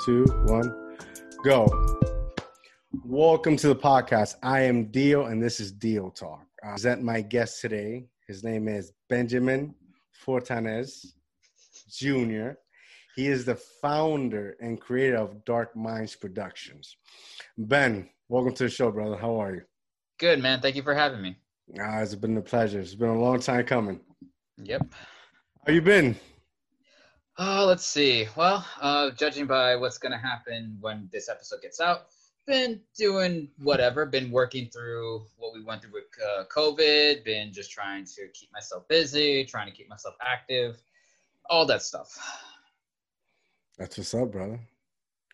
two, one, go. Welcome to the podcast. I am Deal, and this is Deal Talk. I present my guest today. His name is Benjamin Fortanes Jr. He is the founder and creator of Dark Minds Productions. Ben, welcome to the show, brother. How are you? Good, man. Thank you for having me. Ah, it's been a pleasure. It's been a long time coming. Yep. How you been? Oh, let's see. Well, uh, judging by what's going to happen when this episode gets out, been doing whatever. Been working through what we went through with uh, COVID. Been just trying to keep myself busy, trying to keep myself active, all that stuff. That's what's up, brother.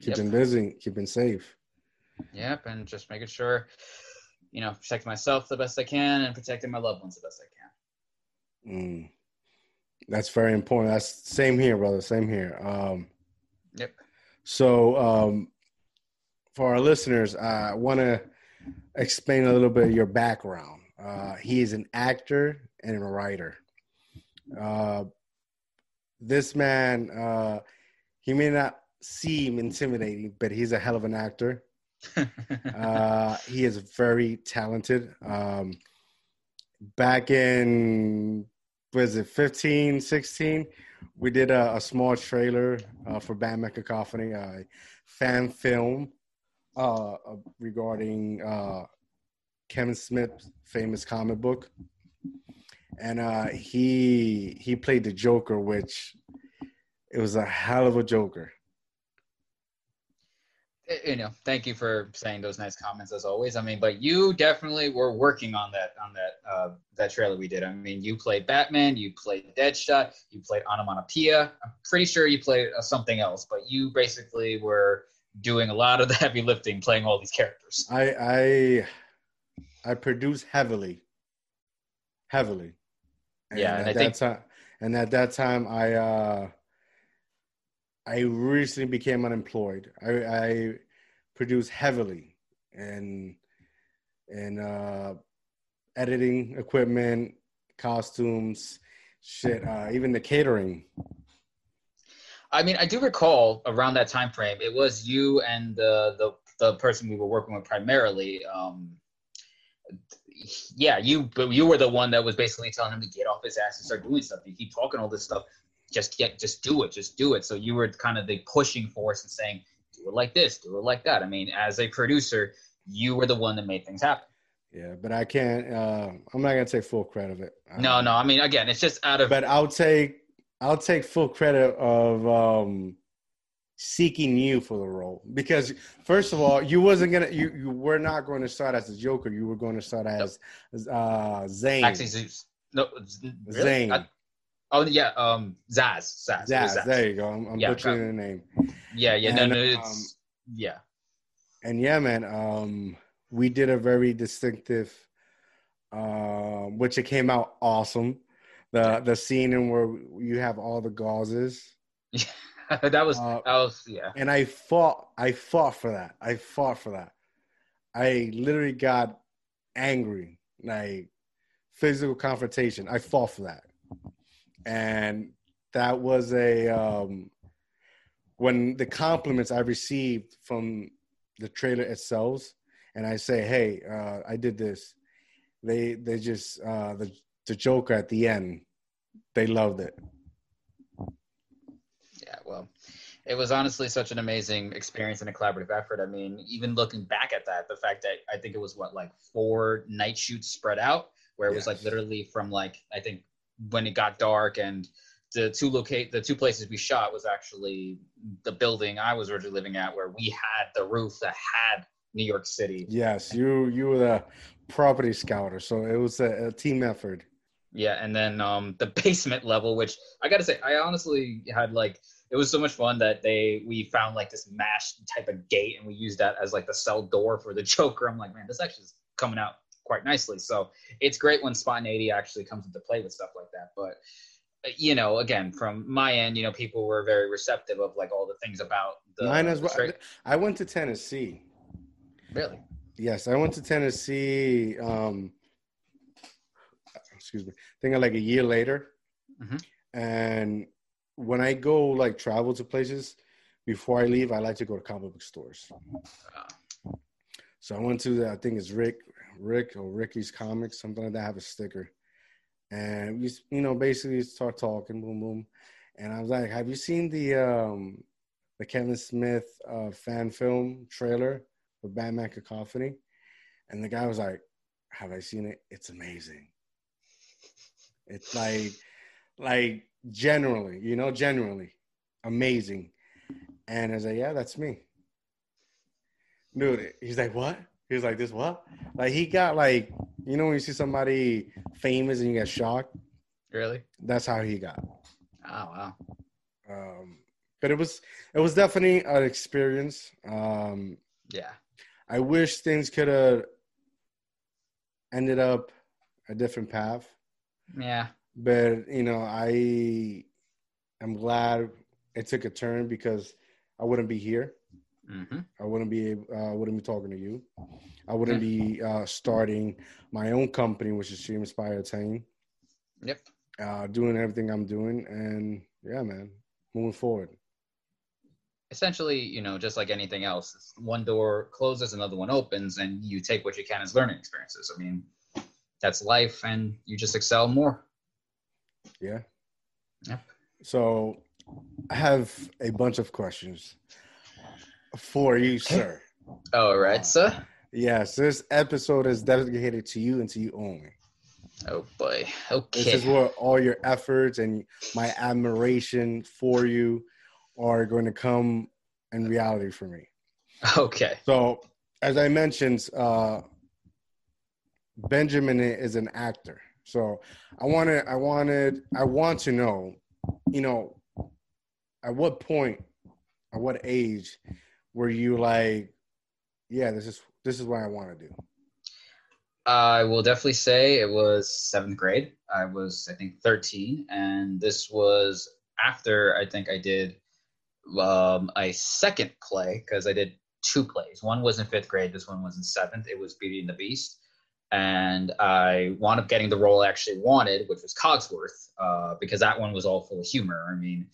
Keeping Yep. busy, keeping safe. Yep, and just making sure, you know, protecting myself the best I can and protecting my loved ones the best I can. Mm. That's very important. That's same here, brother. Same here. Um, Yep. so, um, for our listeners, I want to explain a little bit of your background. Uh, he is an actor and a writer. Uh, this man, uh, he may not seem intimidating, but he's a hell of an actor. uh, he is very talented. Um, back in, was it 15, 16? We did a, a small trailer uh, for Batman Cacophony, a fan film uh, regarding uh, Kevin Smith's famous comic book. And uh, he he played the Joker, which it was a hell of a Joker. You know, thank you for saying those nice comments as always. I mean, but you definitely were working on that on that uh, that trailer we did. I mean, you played Batman, you played Deadshot, you played Onomatopoeia. I'm pretty sure you played uh, something else, but you basically were doing a lot of the heavy lifting, playing all these characters. I I I produce heavily, heavily. Yeah, and at I that think- time, and at that time, I uh, I recently became unemployed. I I produce heavily and and uh, editing equipment, costumes, shit, uh, even the catering. I mean, I do recall around that time frame, it was you and the the the person we were working with primarily. Um, yeah, you but you were the one that was basically telling him to get off his ass and start doing stuff. You keep talking all this stuff, just get just do it, just do it. So you were kind of the pushing force and saying, do it like this, do it like that. I mean, as a producer, you were the one that made things happen. Yeah, but I can't. Uh, I'm not gonna take full credit of it. No, no, I mean, again, it's just out of but I'll take I'll take full credit of um seeking you for the role because first of all you wasn't gonna you you were not going to start as a Joker you were going to start as, as uh Zane actually Zeus. No, really? Zane I- oh yeah, um, Zsasz, Zsasz, was Zsasz, there you go I'm, I'm Yeah, butchering uh, the name Yeah, yeah, no, And, no, um, it's yeah. and yeah man um we did a very distinctive um which it came out awesome the the scene in where you have all the gauzes that was Uh, that was yeah. and I fought. I fought for that. I fought for that. I literally got angry, like physical confrontation. I fought for that, and that was a um, when the compliments I received from the trailer itself, and I say, "Hey, uh, I did this." They they just uh, the the Joker at the end. They loved it. Yeah, well, it was honestly such an amazing experience and a collaborative effort. I mean, even looking back at that, the fact that I think it was what like four night shoots spread out, where it was like literally from like I think when it got dark and the two locate the two places we shot was actually the building I was originally living at, where we had the roof that had New York City. Yes, you you were the property scouter, so it was a, a team effort. Yeah, and then um the basement level, which I gotta say, I honestly had like it was so much fun that they we found like this mash type of gate and we used that as like the cell door for the Joker. I'm like, man, this actually is coming out quite nicely. So it's great when spontaneity actually comes into play with stuff like that. But uh, you know, again, from my end, you know, people were very receptive of like all the things about the Mine as well. I went to Tennessee. Really? Yes, I went to Tennessee. Um, excuse me. I think like a year later, Mhm. and when I go like travel to places, before I leave, I like to go to comic book stores. Uh, So I went to the, I think it's Rick, Rick or Ricky's Comics, something like that. I have a sticker, and we, you know, basically start talking, boom, boom, and I was like, "Have you seen the um the Kevin Smith uh, fan film trailer for Batman Cacophony?" And the guy was like, "Have I seen it? It's amazing. It's like, like generally, you know, generally amazing." And I was like, "Yeah, that's me." dude he's like what he was like this what like he got like you know when you see somebody famous and you get shocked really? that's how he got Oh wow. um but it was it was definitely an experience um Yeah. i wish things could have ended up a different path Yeah. but you know i am glad it took a turn because i wouldn't be here hmm I wouldn't be able, uh, wouldn't be talking to you. I wouldn't be uh, starting my own company, which is Dream Inspire Attain. Yep. Uh, doing everything I'm doing, and yeah, man, moving forward. Essentially, you know, just like anything else, one door closes, another one opens, and you take what you can as learning experiences. I mean, that's life, and you just excel more. Yeah. Yep. So, I have a bunch of questions for you, sir. All right, sir. Yes, this episode is dedicated to you and to you only. Oh boy. Okay. This is where all your efforts and my admiration for you are going to come in reality for me. Okay. So, as I mentioned, uh, Benjamin is an actor. So, I wanted, I wanted, I want to know, you know, at what point, at what age, were you like, yeah, this is this is what I want to do. I will definitely say it was seventh grade. I was, I think, 13, and this was after I think I did um, a second play because I did two plays. One was in fifth grade. This one was in seventh. It was Beauty and the Beast, and I wound up getting the role I actually wanted, which was Cogsworth, uh, because that one was all full of humor. I mean,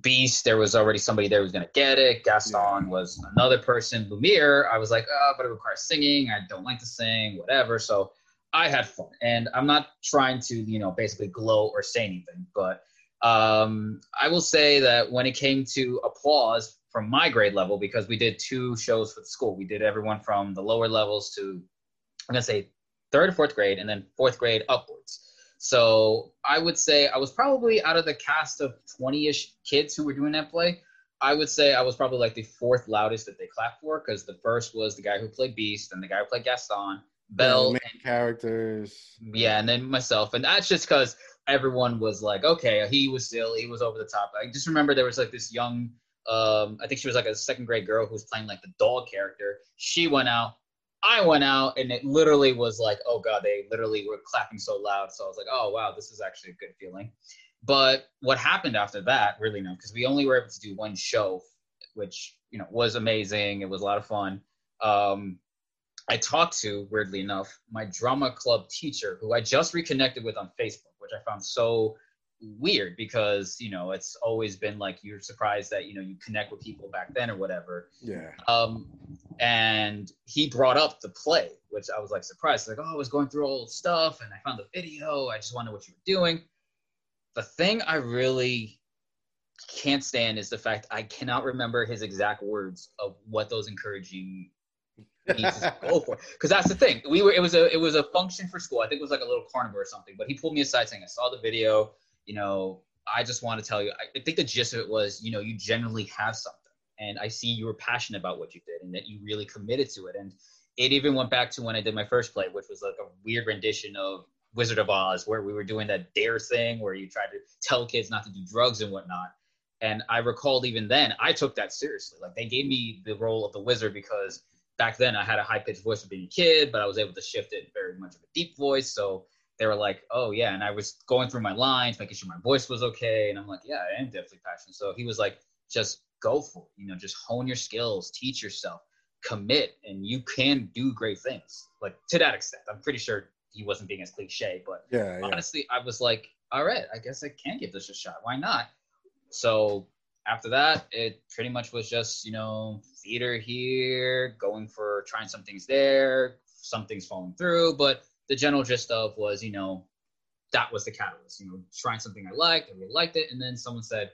Beast, there was already somebody there who was going to get it. Gaston was another person. Lumiere, I was like, oh, but it requires singing. I don't like to sing, whatever. So I had fun. And I'm not trying to, you know, basically glow or say anything, but um, I will say that when it came to applause from my grade level, because we did two shows for the school, we did everyone from the lower levels to, I'm going to say third or fourth grade, and then fourth grade upwards. So I would say I was probably out of the cast of 20 ish kids who were doing that play. I would say I was probably like the fourth loudest that they clapped for because the first was the guy who played Beast and the guy who played Gaston, Belle, the main characters. yeah, and then myself. And that's just because everyone was like, okay, he was still, he was over the top. I just remember there was like this young, um, I think she was like a second grade girl who was playing like the dog character. She went out. I went out and it literally was like, oh God, they literally were clapping so loud. So I was like, oh wow, this is actually a good feeling. But what happened after that, really no, because we only were able to do one show, which you know was amazing. It was a lot of fun. Um, I talked to, weirdly enough, my drama club teacher, who I just reconnected with on Facebook, which I found so weird because you know it's always been like you're surprised that you know you connect with people back then or whatever. Yeah. Um, and he brought up the play, which I was like surprised. Like, oh, I was going through old stuff and I found the video. I just wonder what you were doing. The thing I really can't stand is the fact I cannot remember his exact words of what those encouraging go for. Because that's the thing. We were it was a it was a function for school. I think it was like a little carnival or something. But he pulled me aside saying, I saw the video, you know, I just want to tell you, I think the gist of it was, you know, you generally have something. And I see you were passionate about what you did and that you really committed to it. And it even went back to when I did my first play, which was like a weird rendition of Wizard of Oz, where we were doing that dare thing where you tried to tell kids not to do drugs and whatnot. And I recalled even then, I took that seriously. Like they gave me the role of the wizard because back then I had a high pitched voice of being a kid, but I was able to shift it very much of a deep voice. So they were like, oh, yeah. And I was going through my lines, making sure my voice was okay. And I'm like, yeah, I am definitely passionate. So he was like, just go for it. You know, just hone your skills, teach yourself, commit, and you can do great things. Like to that extent. I'm pretty sure he wasn't being as cliche, but Yeah. Yeah. honestly, I was like, all right, I guess I can give this a shot. Why not? So after that, it pretty much was just, you know, theater here, going for trying some things there, some things falling through. But the general gist of was, you know, that was the catalyst, you know, trying something I liked, I really liked it. And then someone said,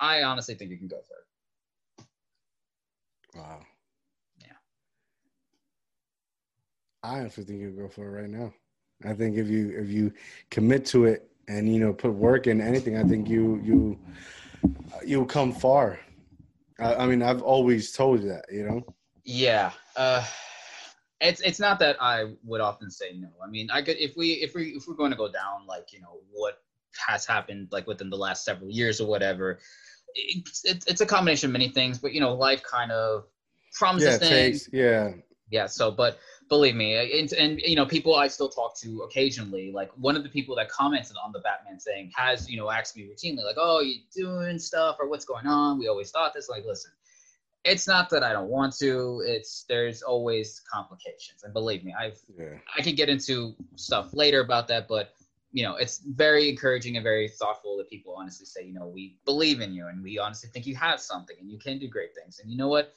I honestly think you can go for it. Wow. Yeah. I honestly think you can go for it right now. I think if you if you commit to it and you know put work in anything, I think you you you'll come far. I, I mean, I've always told you that, you know. Yeah. Uh, it's it's not that I would often say no. I mean, I could if we if we if we're going to go down like you know what has happened like within the last several years or whatever. It's, it's, it's a combination of many things, but you know, life kind of promises yeah, things. Yeah, yeah. So, but believe me, and, and you know, people I still talk to occasionally. Like one of the people that commented on the Batman thing has you know asked me routinely, like, "Oh, you doing stuff or what's going on?" We always thought this. Like, listen, it's not that I don't want to. It's there's always complications, and believe me, I've yeah. I could get into stuff later about that, but you know, it's very encouraging and very thoughtful that people honestly say, you know, we believe in you and we honestly think you have something and you can do great things. And you know what?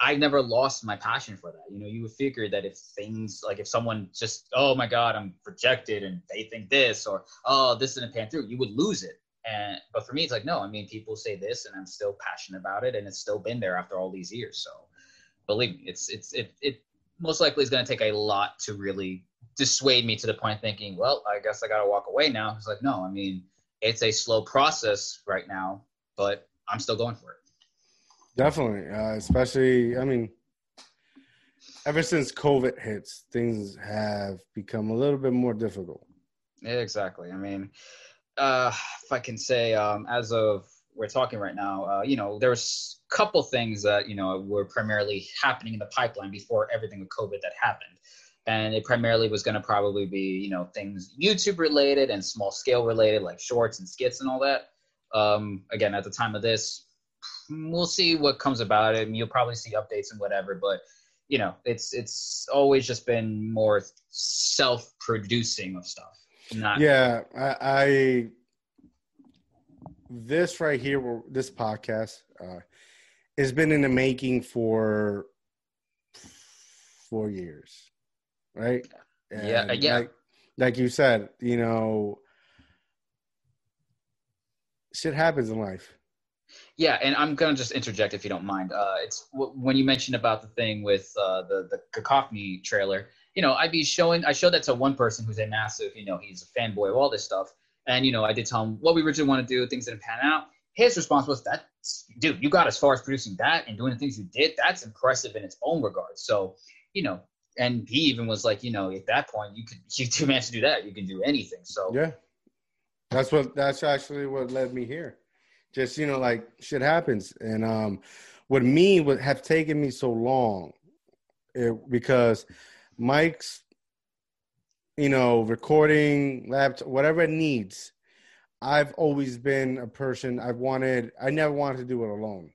I've never lost my passion for that. You know, you would figure that if things like if someone just, oh my God, I'm rejected and they think this or oh, this didn't pan through, you would lose it. And but for me, it's like, no, I mean, people say this and I'm still passionate about it and it's still been there after all these years. So believe me, it's it's it it most likely is gonna take a lot to really dissuade me to the point of thinking, well, I guess I got to walk away now. It's like, no, I mean, it's a slow process right now, but I'm still going for it. Definitely, uh, especially, I mean, ever since COVID hits, things have become a little bit more difficult. Yeah, exactly. I mean, uh, if I can say, um, as of we're talking right now, uh, you know, there's a couple things that you know were primarily happening in the pipeline before everything with COVID that happened. And it primarily was going to probably be you know things youtube related and small scale related like shorts and skits and all that. Um, again at the time of this we'll see what comes about it. And you'll probably see updates and whatever but you know it's it's always just been more self-producing of stuff not yeah i, I this right here this podcast uh, has been in the making for four years right? And yeah, yeah. Like, like you said, you know, shit happens in life. Yeah, and I'm gonna just interject if you don't mind. Uh, it's w- when you mentioned about the thing with uh, the the cacophony trailer. You know, I'd be showing. I showed that to one person who's a massive. You know, he's a fanboy of all this stuff. And you know, I did tell him what we originally want to do. Things didn't pan out. His response was, "That dude, you got as far as producing that and doing the things you did. That's impressive in its own regard." So, you know, and he even was like, you know, at that point, you could you two managed to do that. You can do anything. So yeah, that's what that's actually what led me here. Just you know, like shit happens, and um, what me would have taken me so long, it, because Mike's, you know, recording laptop, whatever it needs. I've always been a person I've wanted. I never wanted to do it alone.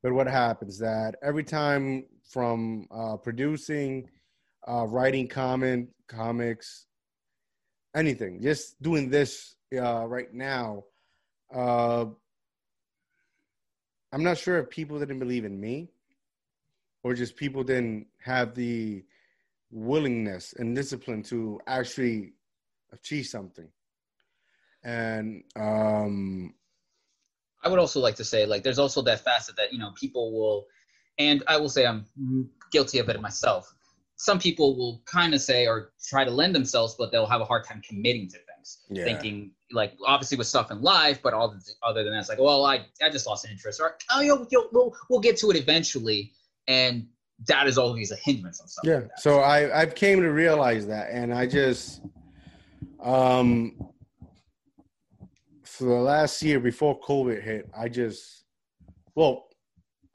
But what happens that every time from uh, producing, uh, writing comment comics, anything. Just doing this uh, right now. Uh, I'm not sure if people didn't believe in me, or just people didn't have the willingness and discipline to actually achieve something. And um, I would also like to say, like, there's also that facet that you know people will and I will say I'm guilty of it myself. Some people will kind of say or try to lend themselves, but they'll have a hard time committing to things, yeah. thinking like obviously with stuff in life, but all the, other than that, it's like, well, I, I just lost interest, or oh, you'll, you'll, we'll we'll get to it eventually, and that is always a hindrance on stuff. Yeah. Like so I I've came to realize that, and I just um for the last year before COVID hit, I just well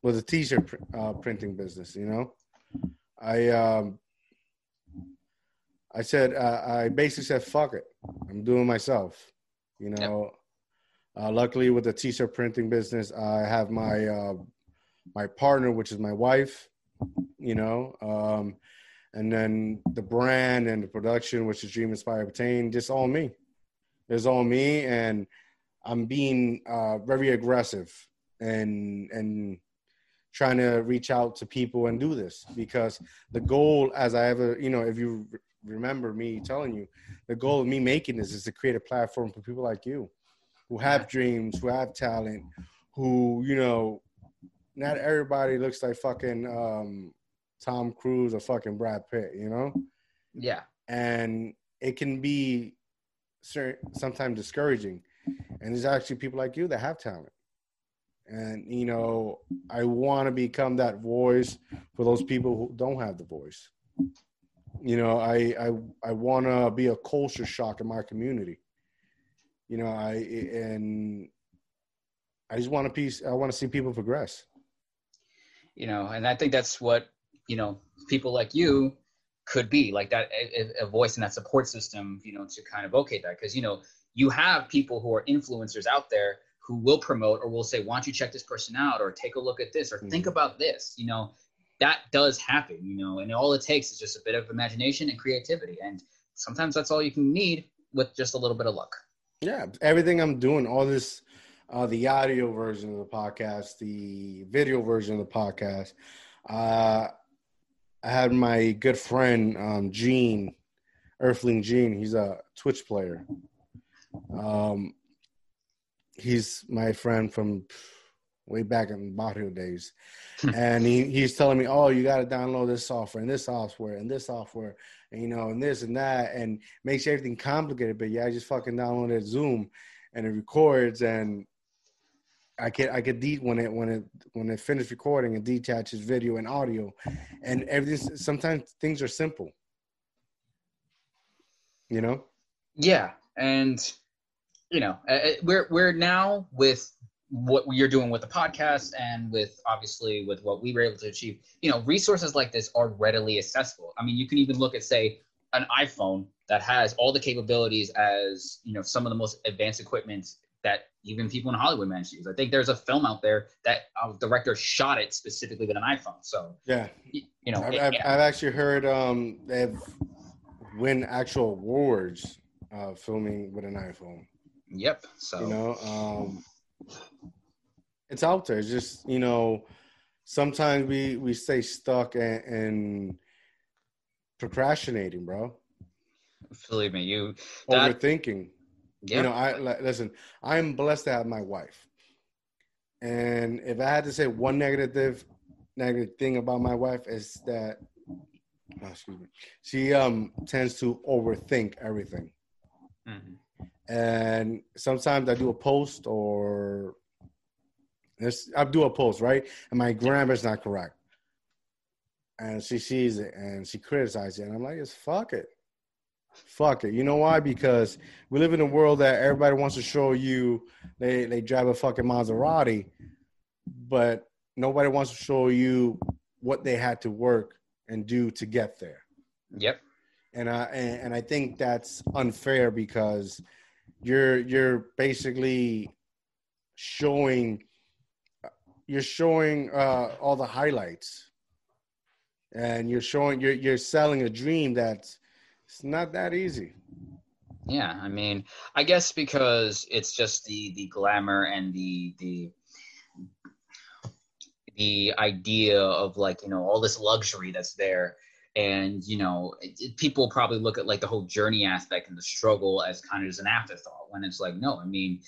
was a t-shirt pr- uh, printing business. You know, I um, I said uh, I basically said fuck it, I'm doing myself. You know, yep. uh, luckily with the t-shirt printing business, I have my uh, my partner, which is my wife. You know, um, and then the brand and the production, which is Dream Inspire Obtain, just all me. It's all me, and I'm being uh, very aggressive and and trying to reach out to people and do this because the goal, as I ever, you know, if you remember me telling you, the goal of me making this is to create a platform for people like you who have dreams, who have talent, who, you know, not everybody looks like fucking um, Tom Cruise or fucking Brad Pitt, you know? Yeah. And it can be certain, sometimes discouraging. And there's actually people like you that have talent. And, you know, I want to become that voice for those people who don't have the voice. You know, I, I, I want to be a culture shock in my community. You know, I, and I just want to piece, I want to see people progress. You know, and I think that's what, you know, people like you could be like that, a, a voice in that support system, you know, to kind of vocate that. Cause, you know, you have people who are influencers out there who will promote or will say, why don't you check this person out or take a look at this or mm-hmm. think about this? You know, that does happen, you know, and all it takes is just a bit of imagination and creativity. And sometimes that's all you can need with just a little bit of luck. Yeah. Everything I'm doing, all this, uh, the audio version of the podcast, the video version of the podcast, uh, I had my good friend, um, Gene, Earthling Gene. He's a Twitch player. Um, he's my friend from way back in Barrio days, and he, he's telling me, "Oh, you got to download this software and this software and this software, and you know, and this and that, and makes everything complicated." But yeah, I just fucking downloaded Zoom, and it records, and I could I could de- when it when it when it finished recording and detaches video and audio, and everything. Sometimes things are simple, you know. Yeah, and you know, we're we're now with what you're doing with the podcast and with obviously with what we were able to achieve. You know, resources like this are readily accessible. I mean, you can even look at say an iPhone that has all the capabilities as you know some of the most advanced equipment that even people in Hollywood manage to use. I think there's a film out there that a director shot it specifically with an iPhone. So yeah, you, you know, I've, it, I've, yeah. I've, actually heard um, they've win actual awards uh, filming with an iPhone. Yep. So you know, um, it's out there. It's just you know, sometimes we we stay stuck and, and procrastinating, bro. Believe me, you that, overthinking. Yeah. You know, I like, listen. I'm blessed to have my wife, and if I had to say one negative negative thing about my wife is that, oh, excuse me, she um tends to overthink everything. Mm-hmm and sometimes I do a post or this I do a post, right? And my grammar's not correct. And she sees it and she criticizes it. And I'm like, it's fuck it. Fuck it. You know why? Because we live in a world that everybody wants to show you they, they drive a fucking Maserati, but nobody wants to show you what they had to work and do to get there. Yep. And I and, and I think that's unfair because – you're you're basically showing you're showing uh, all the highlights and you're showing you're you're selling a dream that's it's not that easy. Yeah i mean i guess because it's just the the glamour and the the the idea of like you know all this luxury that's there. And you know it, people probably look at like the whole journey aspect and the struggle as kind of as an afterthought when it's like no i mean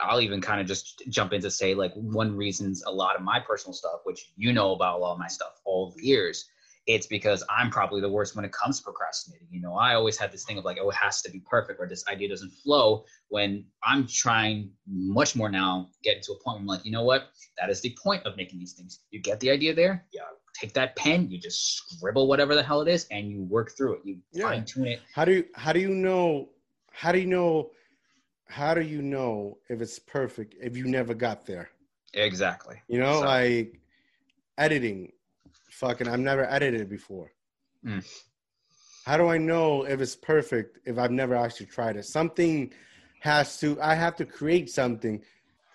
i'll even kind of just jump in to say like one reasons a lot of my personal stuff which you know about a lot of my stuff all the years it's because i'm probably the worst when it comes to procrastinating you know i always had this thing of like oh it has to be perfect or this idea doesn't flow when i'm trying much more now getting to a point where i'm like you know what that is the point of making these things you get the idea there yeah take that pen, you just scribble whatever the hell it is, and you work through it. You yeah. fine tune it. How do you how do you know how do you know how do you know if it's perfect if you never got there? Exactly. You know, so. like editing. Fucking I've never edited before. Mm. How do I know if it's perfect if I've never actually tried it? Something has to I have to create something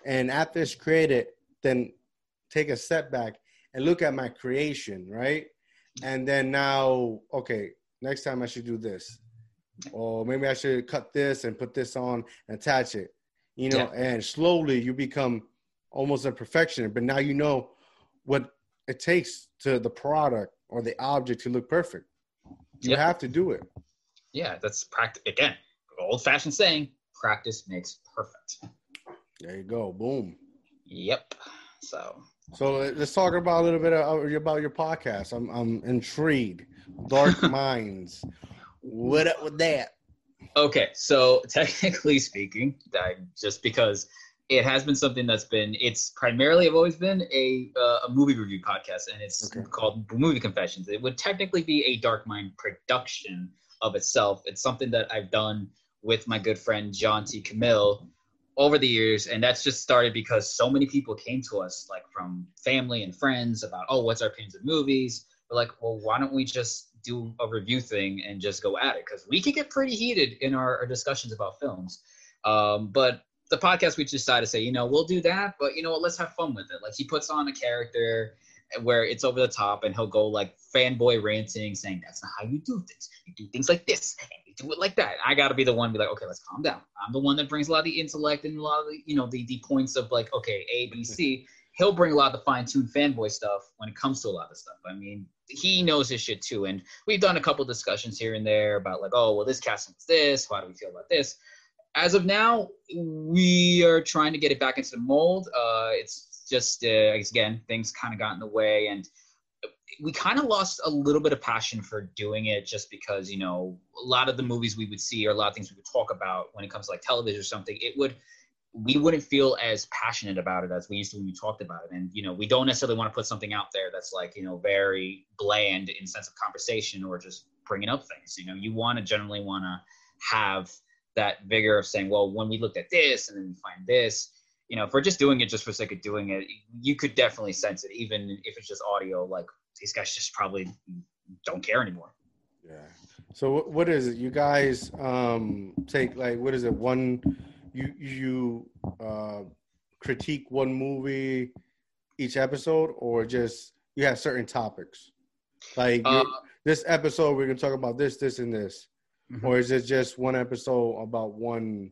and after it's created, then take a step back and look at my creation, right? And then now, okay, next time I should do this. Or maybe I should cut this and put this on and attach it. you know, Yeah. and slowly you become almost a perfectionist. But now you know what it takes to the product or the object to look perfect. You Yep. have to do it. Yeah, that's practice again. Old fashioned saying, practice makes perfect. There you go. Boom. Yep. So So let's talk about a little bit about your podcast. I'm I'm intrigued. Dark Minds. What up with that? Okay, so technically speaking, I, just because it has been something that's been, it's primarily, I've always been a uh, a movie review podcast, and it's Okay. called Movie Confessions. It would technically be a Dark Mind production of itself. It's something that I've done with my good friend John T. Camille over the years, and that's just started because so many people came to us, like from family and friends, about, oh, what's our opinions of movies? We're like, well, why don't we just do a review thing and just go at it? Because we can get pretty heated in our, our discussions about films. Um, but the podcast, we just decided to say, you know, we'll do that, but you know what? Let's have fun with it. Like he puts on a character where it's over the top, and he'll go like fanboy ranting, saying that's not how you do things. You do things like this, and you do it like that. I got to be the one to be like, okay, let's calm down. I'm the one that brings a lot of the intellect and a lot of the, you know, the the points of like, okay, A, B, C mm-hmm. he'll bring a lot of the fine-tuned fanboy stuff when it comes to a lot of stuff. I mean, he knows his shit too, and we've done a couple discussions here and there about like, oh, well, this casting was this. Why do we feel about this? As of now, we are trying to get it back into the mold. Uh, it's just, uh, again, things kind of got in the way, and we kind of lost a little bit of passion for doing it just because you know a lot of the movies we would see or a lot of things we would talk about when it comes to like television or something it would we wouldn't feel as passionate about it as we used to when we talked about it. And you know, we don't necessarily want to put something out there that's like you know very bland in sense of conversation or just bringing up things. You know, you want to generally want to have that vigor of saying, well, when we looked at this and then we find this. You know, if we're just doing it just for sake of doing it, you could definitely sense it, even if it's just audio. Like these guys just probably don't care anymore. Yeah. So what, is it? You guys um take like what is it? One you you uh critique one movie each episode or just you have certain topics? Like Uh, this episode we're gonna talk about this, this, and this. Mhm. Or is it just one episode about one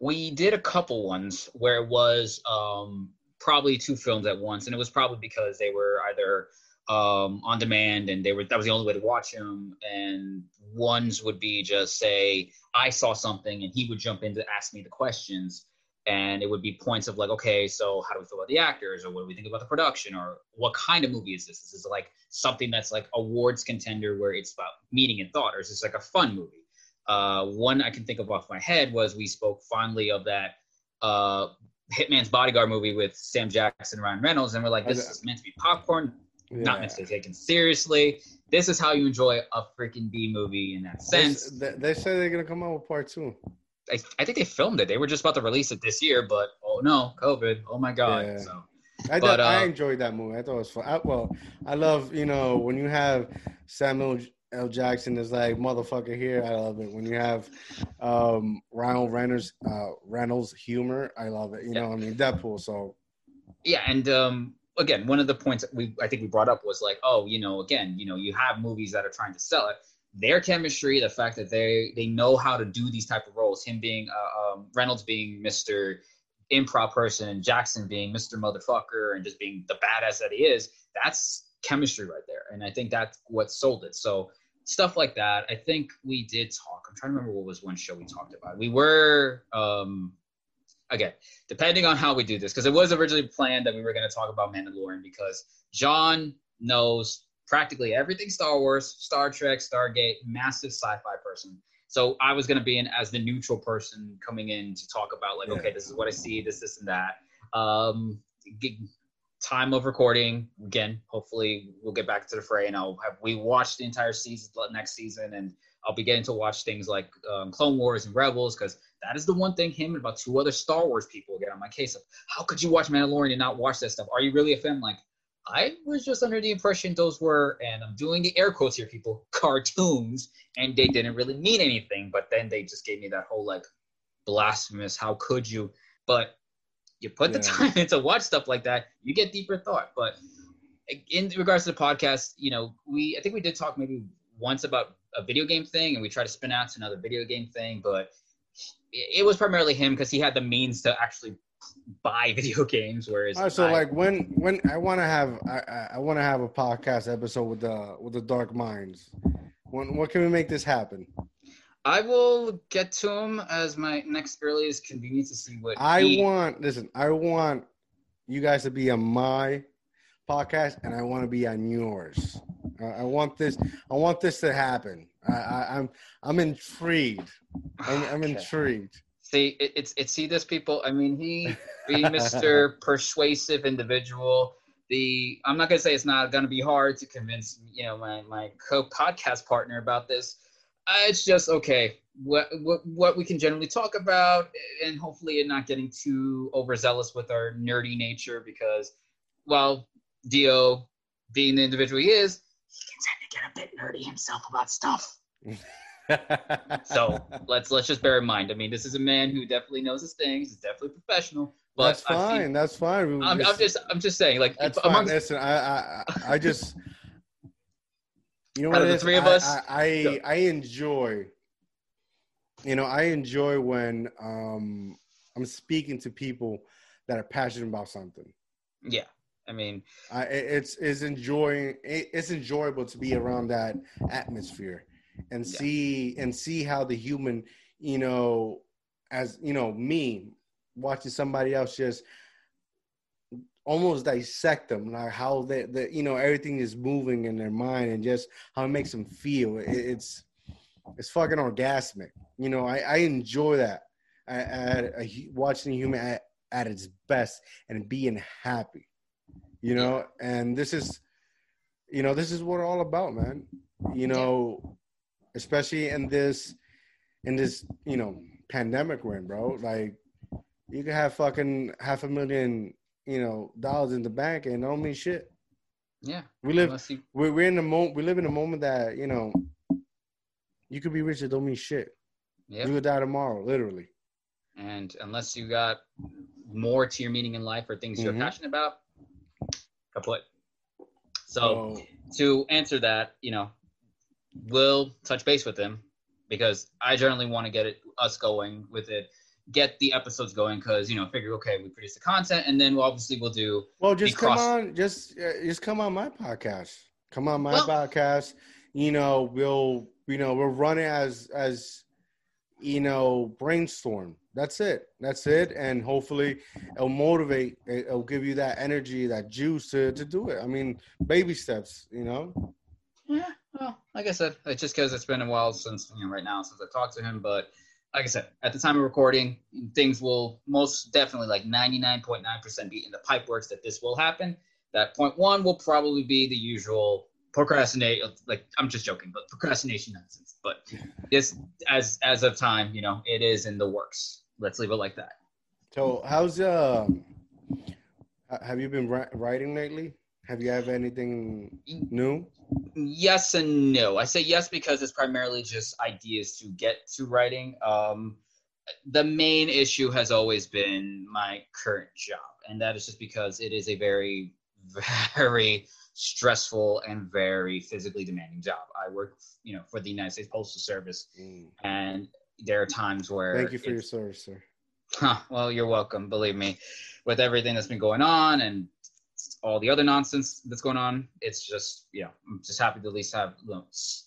we did a couple ones where it was um, probably two films at once, and it was probably because they were either um, on demand and they were that was the only way to watch them. And ones would be just say I saw something, and he would jump in to ask me the questions, and it would be points of like, okay, so how do we feel about the actors, or what do we think about the production, or what kind of movie is this? This is like something that's like awards contender where it's about meaning and thought, or is this like a fun movie? Uh, one I can think of off my head was we spoke fondly of that uh, Hitman's Bodyguard movie with Sam Jackson, Ryan Reynolds, and we're like, this is meant to be popcorn, not meant to be taken seriously. This is how you enjoy a freaking B movie in that sense. they, they say they're gonna come out with part two. I, I think they filmed it. They were just about to release it this year, but oh no, COVID. Oh my god. Yeah. So I But, thought I uh, enjoyed that movie. I thought it was fun. I, well, I love you know when you have Samuel L. Jackson is like motherfucker here. I love it when you have um, Ryan Reynolds uh, Reynolds humor. I love it. You know, I mean Deadpool. So yeah, and um, again, one of the points that we I think we brought up was like, oh, you know, again, you know, you have movies that are trying to sell it. Their chemistry, the fact that they they know how to do these type of roles. Him being uh, um, Reynolds being Mister improv person, Jackson being Mister motherfucker, and just being the badass that he is. That's chemistry right there, and I think that's what sold it. So stuff like that. I think we did talk. I'm trying to remember what was one show we talked about. We were um, again depending on how we do this, because it was originally planned that we were going to talk about Mandalorian because John knows practically everything Star Wars, Star Trek, Stargate, massive sci-fi person. So I was going to be in as the neutral person coming in to talk about like, Yeah. okay, this is what I see, this, this, and that. Um, time of recording again. Hopefully, we'll get back to the fray, and I'll have we watched the entire season next season, and I'll be getting to watch things like um, Clone Wars and Rebels because that is the one thing him and about two other Star Wars people get on my case of how could you watch Mandalorian and not watch that stuff? Are you really a fan? Like, I was just under the impression those were, and I'm doing the air quotes here, people, cartoons, and they didn't really mean anything. But then they just gave me that whole like blasphemous, how could you? But you put the time in to watch stuff like that, you get deeper thought. But in regards to the podcast, you know, we I think we did talk maybe once about a video game thing, and we tried to spin out to another video game thing, but it was primarily him because he had the means to actually buy video games. Whereas, All right, so I- like when when I want to have I I, want to have a podcast episode with the with the Dark Minds. When what can we make this happen? I will get to him as my next earliest convenience to see what I he- want listen. I want you guys to be on my podcast, and I want to be on yours. I, I want this. I want this to happen. I, I, I'm I'm intrigued. I'm, I'm Okay. intrigued. See, it, it's it's see this people. I mean, he being Mr. persuasive individual. The I'm not gonna say it's not gonna be hard to convince you know my my co podcast partner about this. Uh, it's just okay. What what what we can generally talk about, and hopefully, not getting too overzealous with our nerdy nature because, well, Dio being the individual he is, he can tend to get a bit nerdy himself about stuff. So let's let's just bear in mind. I mean, this is a man who definitely knows his things. He's definitely professional. But that's fine. That's fine. I'm, I'm just I'm just saying, like That's fine. amongst Listen, I, I, I- just, you know Out what of the is? three of I, us, I, I. I enjoy, you know, I enjoy when um I'm speaking to people that are passionate about something. yeah. I mean, I, it's it's enjoying. it- It's enjoyable to be around that atmosphere and Yeah. see and see how the human, you know, as you know, me watching somebody else just almost dissect them, like how they, the you know, everything is moving in their mind and just how it makes them feel. It, it's it's fucking orgasmic. You know, I, I enjoy that. I, I, I watching a human at, at its best and being happy. You know, and this is, you know, this is what we're all about, man. You know, especially in this, in this, you know, pandemic we're in, bro. Like, you could have fucking half a million, you know, dollars in the bank and don't mean shit. yeah. We live, you, we're, we're in a moment, we live in a moment that, you know, you could be rich and don't mean shit. yeah. You could die tomorrow, literally. And unless you got more to your meaning in life or things you're Mhm. passionate about, kaput. So So, to answer that, you know, we'll touch base with him because I generally want to get it us going with it, get the episodes going because you know, figure okay, we produce the content and then we'll obviously we'll do well, just be come cross- on, just, uh, just come on my podcast. Come on my Well- podcast. You know, we'll, you know, we'll run it as, as, you know, brainstorm. That's it. That's it. And hopefully it'll motivate, it- it'll give you that energy, that juice to, to do it. I mean, baby steps, you know? Yeah, well, like I said, it's just because it's been a while since you know right now since I talked to him. But like I said, at the time of recording, things will most definitely like ninety nine point nine percent be in the pipe works that this will happen. That point one will probably be the usual procrastinate. Like I'm just joking, but procrastination nonsense. But this, as as of time, you know, it is in the works. Let's leave it like that. So how's, um, have you been writing lately? Have you have anything new? Yes and no. I say yes because it's primarily just ideas to get to writing. Um, the main issue has always been my current job, and that is just because it is a very, very stressful and very physically demanding job. I work, you know, for the United States Postal Service, Mm. and there are times where Thank you for your service, sir. Huh, well, you're welcome. Believe me, with everything that's been going on and all the other nonsense that's going on, it's just you know, I'm just happy to at least have you know,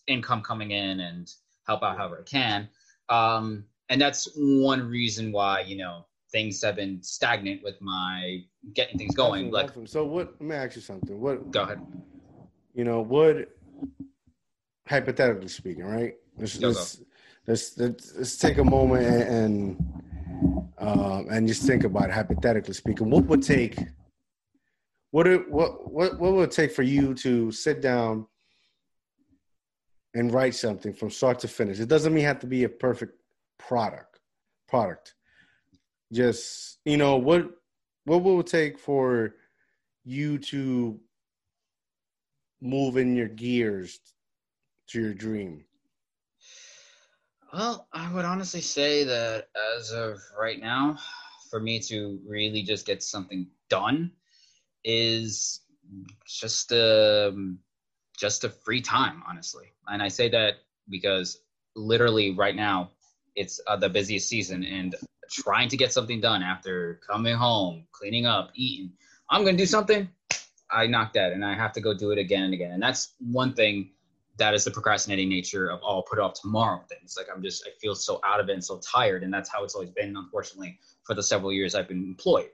income coming in and help out however I can. Um, and that's one reason why you know things have been stagnant with my getting things going. Like, so what? Let me ask you something. What? go ahead. You know, would hypothetically speaking, right? Let's let's, let's let's let's take a moment and and, um, and just think about it, hypothetically speaking. What would take? What it what what what would it take for you to sit down and write something from start to finish? It doesn't mean have to be a perfect product. Product. Just you know what what will it take for you to move in your gears to your dream? Well, I would honestly say that as of right now, for me to really just get something done is just um, just a free time, honestly. And I say that because literally right now, it's uh, the busiest season and trying to get something done after coming home, cleaning up, eating. I'm gonna do something. I knock that, and I have to go do it again and again. And that's one thing that is the procrastinating nature of all oh, put off tomorrow things. Like I'm just I feel so out of it and so tired, and that's how it's always been. Unfortunately, for the several years I've been employed,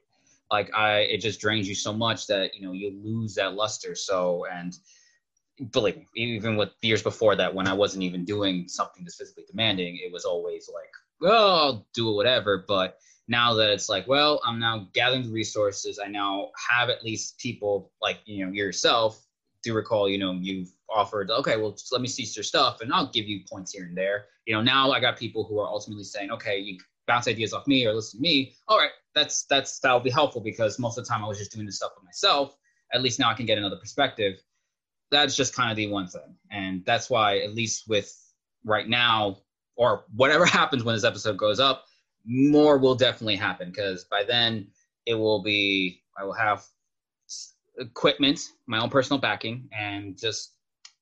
like I it just drains you so much that you know you lose that luster. So and believe me, even with years before that, when I wasn't even doing something that's physically demanding, it was always like, well, I'll do whatever. But now that it's like, well, I'm now gathering the resources. I now have at least people like you know yourself. Do recall, you know, you've offered, okay, well, let me see your stuff, and I'll give you points here and there. You know, now I got people who are ultimately saying, okay, you bounce ideas off me or listen to me. All right, that's that's that'll be helpful because most of the time I was just doing this stuff with myself. At least now I can get another perspective that's just kind of the one thing. And that's why, at least with right now, or whatever happens when this episode goes up, more will definitely happen because by then it will be, I will have equipment, my own personal backing, and just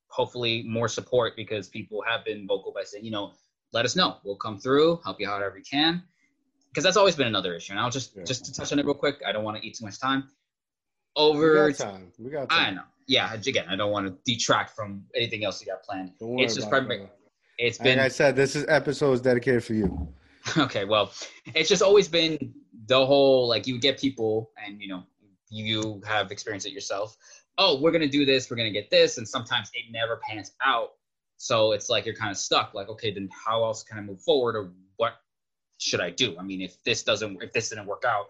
hopefully more support because people have been vocal by saying, you know, let us know. We'll come through, help you out however we can. Because that's always been another issue. And I'll just yeah. just to touch on it real quick. I don't want to eat too much time. Over we got time. We got time. I know yeah, again, I don't want to detract from anything else you got planned. It's just primarily, it's been. Like I said, this is episode is dedicated for you. okay, well, it's just always been the whole like you get people, and you know, you have experienced it yourself. Oh, we're gonna do this. We're gonna get this, and sometimes it never pans out. So it's like you're kind of stuck. Like, okay, then how else can I move forward, or what should I do? I mean, if this doesn't, if this didn't work out,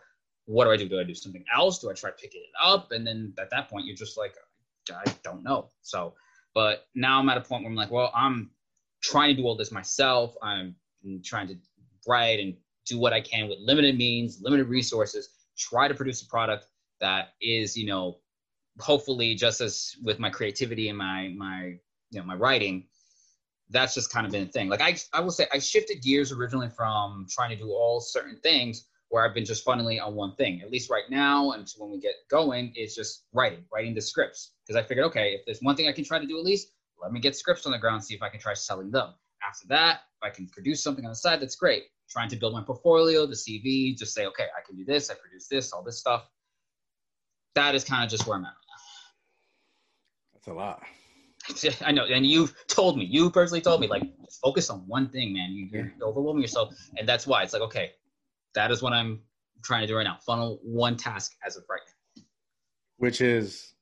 what do I do? Do I do something else? Do I try picking it up? And then at that point, you're just like, I don't know. So, but now I'm at a point where I'm like, well, I'm trying to do all this myself. I'm trying to write and do what I can with limited means, limited resources, try to produce a product that is, you know, hopefully just as with my creativity and my my you know my writing, that's just kind of been a thing. Like I I will say I shifted gears originally from trying to do all certain things where I've been just funnily on one thing. At least right now, and when we get going, it's just writing, writing the scripts. Because I figured, okay, if there's one thing I can try to do at least, let me get scripts on the ground, see if I can try selling them. After that, if I can produce something on the side, that's great. Trying to build my portfolio, the CV, just say, okay, I can do this, I produce this, all this stuff. That is kind of just where I'm at That's a lot. I know, and you've told me, you personally told me, like, focus on one thing, man. You, are overwhelming yourself, and that's why it's like, okay, that is what I'm trying to do right now. Funnel one task as of right now. Which is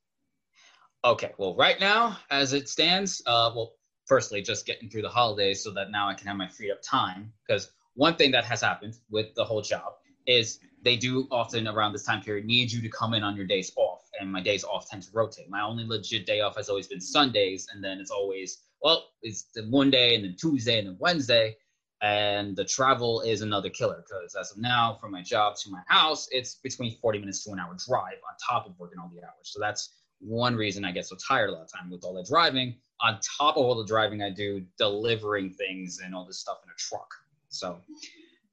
okay. Well, right now, as it stands, uh, well, firstly, just getting through the holidays so that now I can have my freed up time. Because one thing that has happened with the whole job is they do often around this time period need you to come in on your days off, and my days off tend to rotate. My only legit day off has always been Sundays, and then it's always well, it's the one day and then Tuesday and then Wednesday and the travel is another killer because as of now from my job to my house it's between 40 minutes to an hour drive on top of working all the hours. So that's one reason i get so tired a lot of time with all the driving. On top of all the driving i do delivering things and all this stuff in a truck. So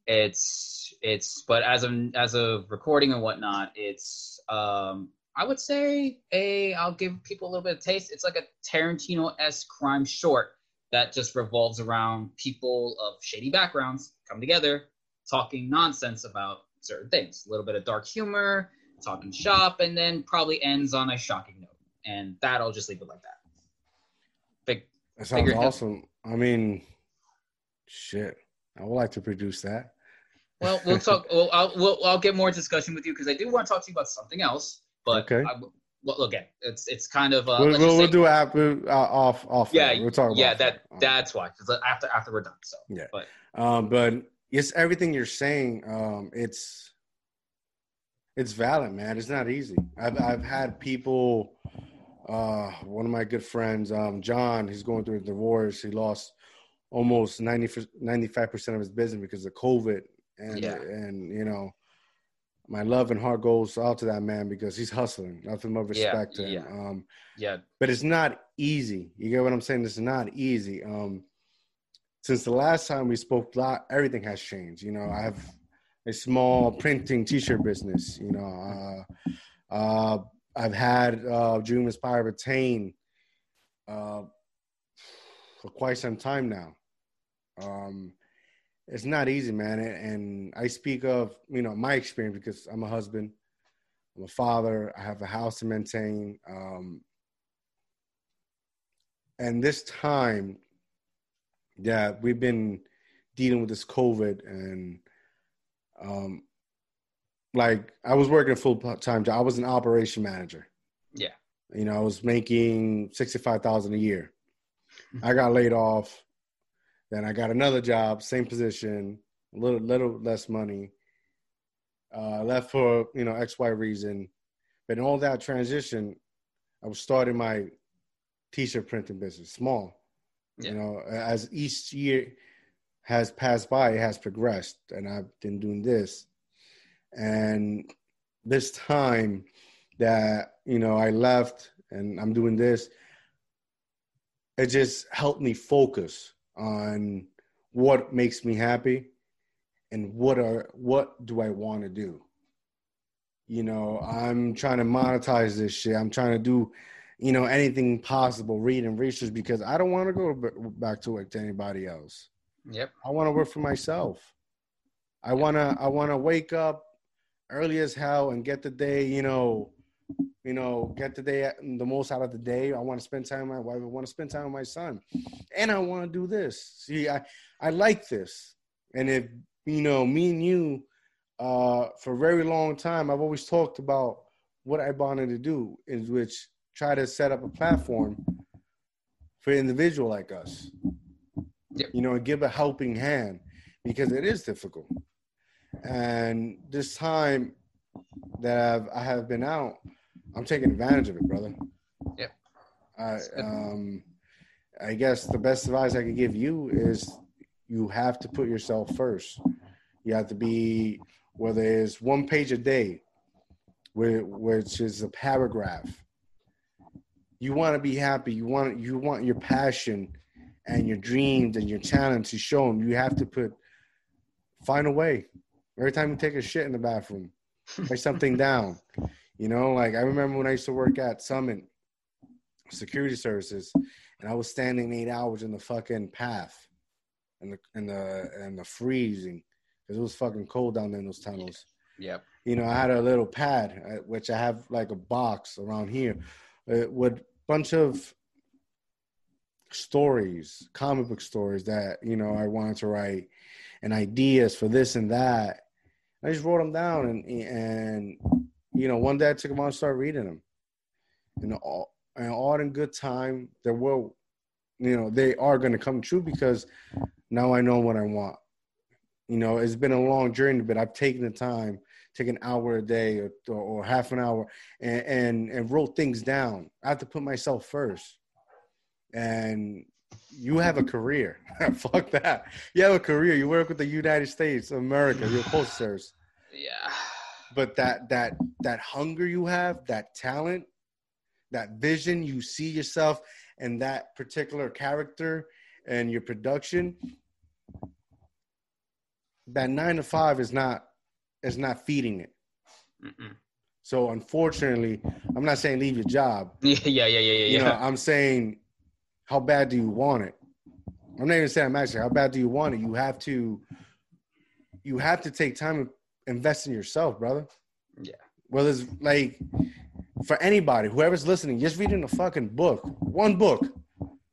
it's it's but as of as of recording and whatnot it's um i would say a i'll give people a little bit of taste. It's like a tarantino-esque crime short that just revolves around people of shady backgrounds come together talking nonsense about certain things. A little bit of dark humor talking shop and then probably ends on a shocking note. And that i'll just leave it like that. Big that sounds awesome. I mean shit. I would like to produce that. Well we'll talk well I'll, we'll, I'll get more discussion with you because i do want to talk to you about something else but okay. I, well, again, it's it's kind of uh, we'll, we'll, we'll do after uh, off off. Yeah, we'll talk. Yeah, that um, that's why because after after we're done. So yeah, but um, but it's everything you're saying. Um, it's it's valid, man. It's not easy. I've I've had people. Uh, one of my good friends, um, John, he's going through a divorce. He lost almost 90 95 percent of his business because of COVID, and yeah. and you know my love and heart goes out to that man because he's hustling. Nothing but respect yeah, to him. Yeah. Um, yeah. But it's not easy. You get what I'm saying? It's not easy. Um, since the last time we spoke, lot everything has changed. You know, I have a small printing T-shirt business. You know, uh, uh, I've had uh, Dream Inspire Retain uh, for quite some time now. Um, it's not easy, man. And I speak of you know my experience because I'm a husband, I'm a father, I have a house to maintain, um, and this time that we've been dealing with this COVID and um, like I was working a full time job. I was an operation manager. Yeah. You know, I was making sixty five thousand a year. I got laid off. Then I got another job, same position, a little little less money. Uh, left for you know X Y reason, but in all that transition, I was starting my t-shirt printing business, small. Yeah. You know, as each year has passed by, it has progressed, and I've been doing this. And this time that you know I left and I'm doing this, it just helped me focus on what makes me happy and what are what do I want to do. You know, I'm trying to monetize this shit. I'm trying to do, you know, anything possible, read and research because I don't want to go back to work to anybody else. Yep. I want to work for myself. I want to I want to wake up early as hell and get the day, you know, you know, get the day the most out of the day. I want to spend time with my wife. I want to spend time with my son, and I want to do this. See, I I like this, and if you know me and you, uh, for a very long time, I've always talked about what I wanted to do, is which try to set up a platform for an individual like us. Yep. You know, and give a helping hand because it is difficult. And this time that I've, I have been out, I'm taking advantage of it, brother. Yep. I um, I guess the best advice I could give you is you have to put yourself first. You have to be whether it's one page a day, which is a paragraph. You want to be happy. You want you want your passion and your dreams and your talent to show them. You have to put find a way. Every time you take a shit in the bathroom, write something down. You know, like I remember when I used to work at Summit Security Services, and I was standing eight hours in the fucking path, and the and the and the freezing, because it was fucking cold down there in those tunnels. Yep. You know, I had a little pad, uh, which I have like a box around here, uh, with bunch of stories, comic book stories that you know I wanted to write, and ideas for this and that. I just wrote them down, and and you know, one day I took them out and started reading them. And all and all in good time, there will, you know, they are going to come true because now I know what I want. You know, it's been a long journey, but I've taken the time, take an hour a day or, or, half an hour, and, and and wrote things down. I have to put myself first. And you have a career. Fuck that. You have a career. You work with the United States of America. You're a postal service. Yeah but that that that hunger you have that talent that vision you see yourself and that particular character and your production that nine to five is not is not feeding it. Mm-mm. so unfortunately i'm not saying leave your job. Yeah yeah yeah yeah you know i'm saying how bad do you want it? I'm not even saying i'm actually how bad do you want it? You have to you have to take time invest in yourself, brother. Yeah. Well, it's like for anybody, whoever's listening, just reading a fucking book, one book,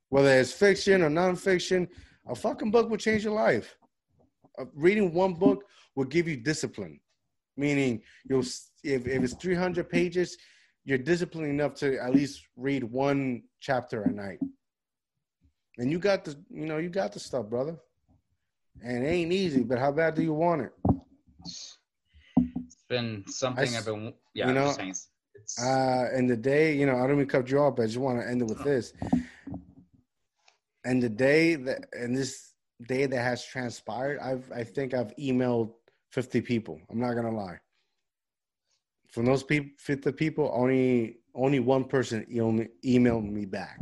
whether it's fiction or nonfiction, a fucking book will change your life. Uh, reading one book will give you discipline, meaning you'll if, if it's 300 pages, you're disciplined enough to at least read one chapter a night. And you got the, you know, you got the stuff, brother. And it ain't easy, but how bad do you want it? Been something I, have been yeah. You know, it's, uh, in the day, you know, I don't even cut you off, but I just want to end it with this. And the day that and this day that has transpired, I've I think I've emailed fifty people. I'm not gonna lie. From those people, fifty people, only only one person emailed me back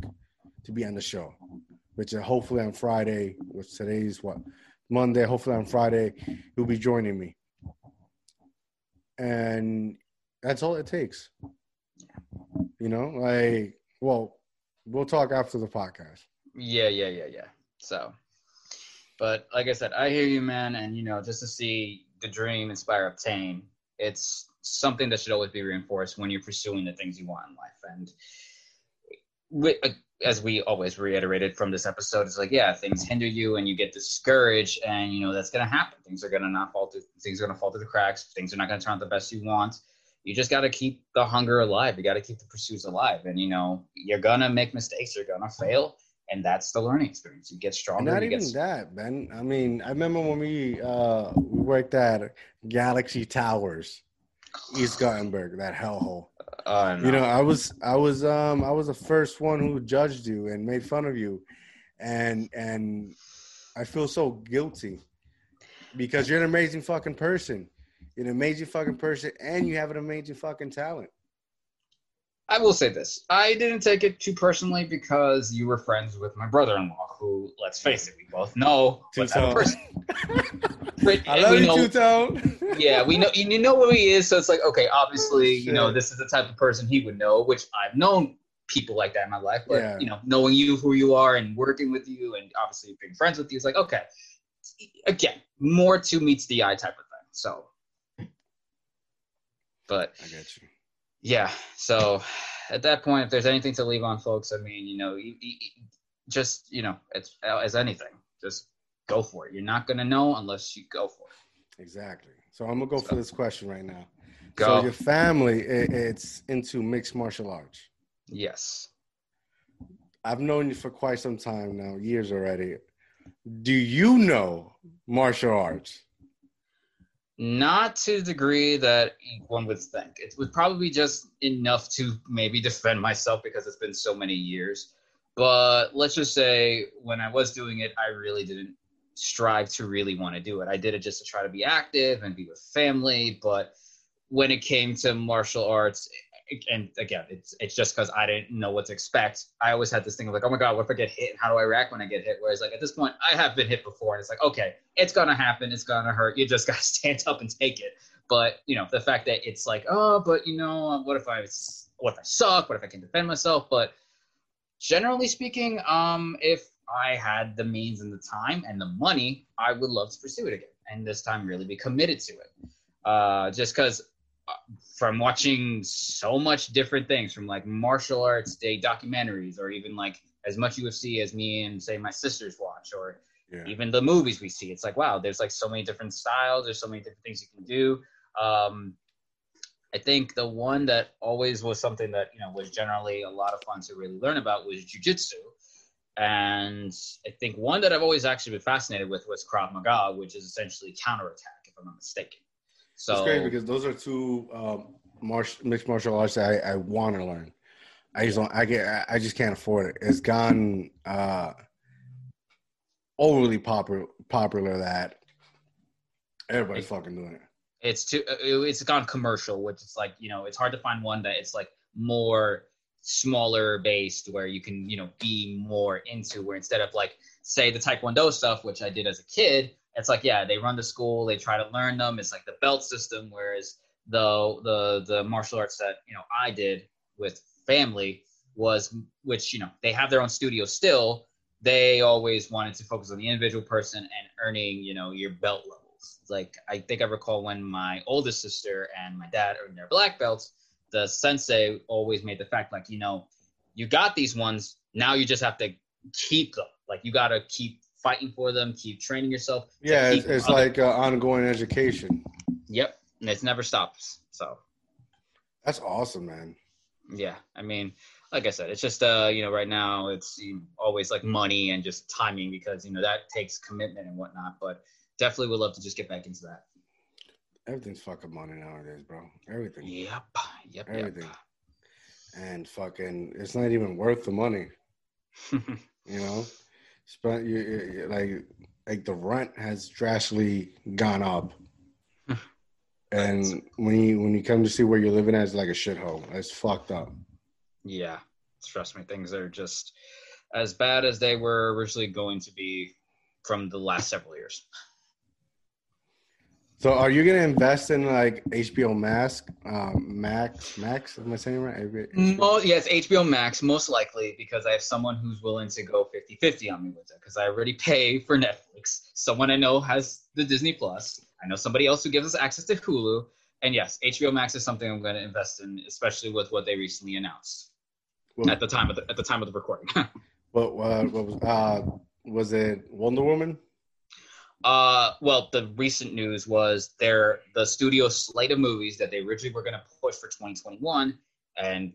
to be on the show, which is hopefully on Friday. Which today's what Monday. Hopefully on Friday, he'll be joining me and that's all it takes. You know, like, well, we'll talk after the podcast. Yeah, yeah, yeah, yeah. So, But like I said, I hear you, man, and you know, just to see the dream inspire obtain, it's something that should always be reinforced when you're pursuing the things you want in life. And we, uh, as we always reiterated from this episode, it's like, yeah, things hinder you and you get discouraged, and you know that's gonna happen. Things are gonna not fall through. Things are gonna fall through the cracks. Things are not gonna turn out the best you want. You just got to keep the hunger alive. You got to keep the pursuits alive, and you know you're gonna make mistakes. You're gonna fail, and that's the learning experience. You get stronger. Not even get... that, Ben. I mean, I remember when we uh we worked at Galaxy Towers, East Guttenberg, that hellhole. Uh, no. You know, I was I was um I was the first one who judged you and made fun of you, and and I feel so guilty because you're an amazing fucking person. You're an amazing fucking person, and you have an amazing fucking talent. I will say this: I didn't take it too personally because you were friends with my brother-in-law, who, let's face it, we both know what type of person. I love you, know, Two Tone. yeah, we know you know who he is, so it's like okay, obviously, you know, this is the type of person he would know, which I've known people like that in my life, but yeah. you know, knowing you who you are and working with you, and obviously being friends with you, is like okay, again, more to meets the eye type of thing. So, but I get you yeah so at that point if there's anything to leave on folks i mean you know you, you, just you know it's uh, as anything just go for it. You're not going to know unless you go for it. Exactly. So i'm going to go so, for this question right now. Go. so your family it, it's into mixed martial arts? Yes. I've known you for quite some time now years already. Do you know martial arts not to the degree that one would think. It would probably be just enough to maybe defend myself because it's been so many years. But let's just say when I was doing it, I really didn't strive to really want to do it. I did it just to try to be active and be with family. But when it came to martial arts, and again, it's it's just because I didn't know what to expect. I always had this thing of like, oh my god, what if I get hit? How do I react when I get hit? Whereas like at this point, I have been hit before, and it's like, okay, it's gonna happen, it's gonna hurt. You just gotta stand up and take it. But you know, the fact that it's like, oh, but you know, what if I what if I suck? What if I can defend myself? But generally speaking, um, if I had the means and the time and the money, I would love to pursue it again, and this time really be committed to it. Uh, just because from watching so much different things from like martial arts day documentaries or even like as much UFC as me and say my sisters watch or yeah. even the movies we see it's like wow there's like so many different styles there's so many different things you can do um, I think the one that always was something that you know was generally a lot of fun to really learn about was jujitsu, and I think one that I've always actually been fascinated with was Krav Maga, which is essentially counterattack, if I'm not mistaken. So it's great because those are two um, martial, mixed martial arts that I, I want to learn. I just don't. I get. I just can't afford it. It's gone uh, overly popular. Popular that everybody's it, fucking doing it. It's too. Uh, it's gone commercial, which is like you know. It's hard to find one that it's like more smaller based where you can you know be more into where instead of like say the taekwondo stuff which i did as a kid it's like yeah they run to school they try to learn them. It's like the belt system whereas the the the martial arts that you know i did with family was which you know they have their own studio still. They always wanted to focus on the individual person and earning you know your belt levels. Like i think i recall when my oldest sister and my dad earned their black belts the sensei always made the fact like you know you got these ones now you just have to keep them. Like you got to keep fighting for them, keep training yourself. Yeah, it's, it's like uh, ongoing education. Yep, and it never stops. So that's awesome, man. Yeah, I mean, like I said, it's just uh, you know, right now it's you know, always like money and just timing because you know that takes commitment and whatnot. But definitely would love to just get back into that. Everything's fucking money nowadays, bro. Everything. Yep. Yep. Everything. Yep. And fucking, it's not even worth the money. you know, spent you, you, like like the rent has drastically gone up. and when you when you come to see where you're living at, it's like a shithole. It's fucked up. Yeah, trust me, things are just as bad as they were originally going to be from the last several years. So, are you gonna invest in like HBO Max, um, Max, Max? Am I saying it right? HBO? Mo- yes, HBO Max, most likely, because I have someone who's willing to go 50 50 on me with it. Because I already pay for Netflix. Someone I know has the Disney Plus. I know somebody else who gives us access to Hulu. And yes, HBO Max is something I'm going to invest in, especially with what they recently announced What, at the time of the, at the time of the recording. what, uh, what was uh, was it Wonder Woman? Uh, well, the recent news was their the studio slate of movies that they originally were going to push for 2021, and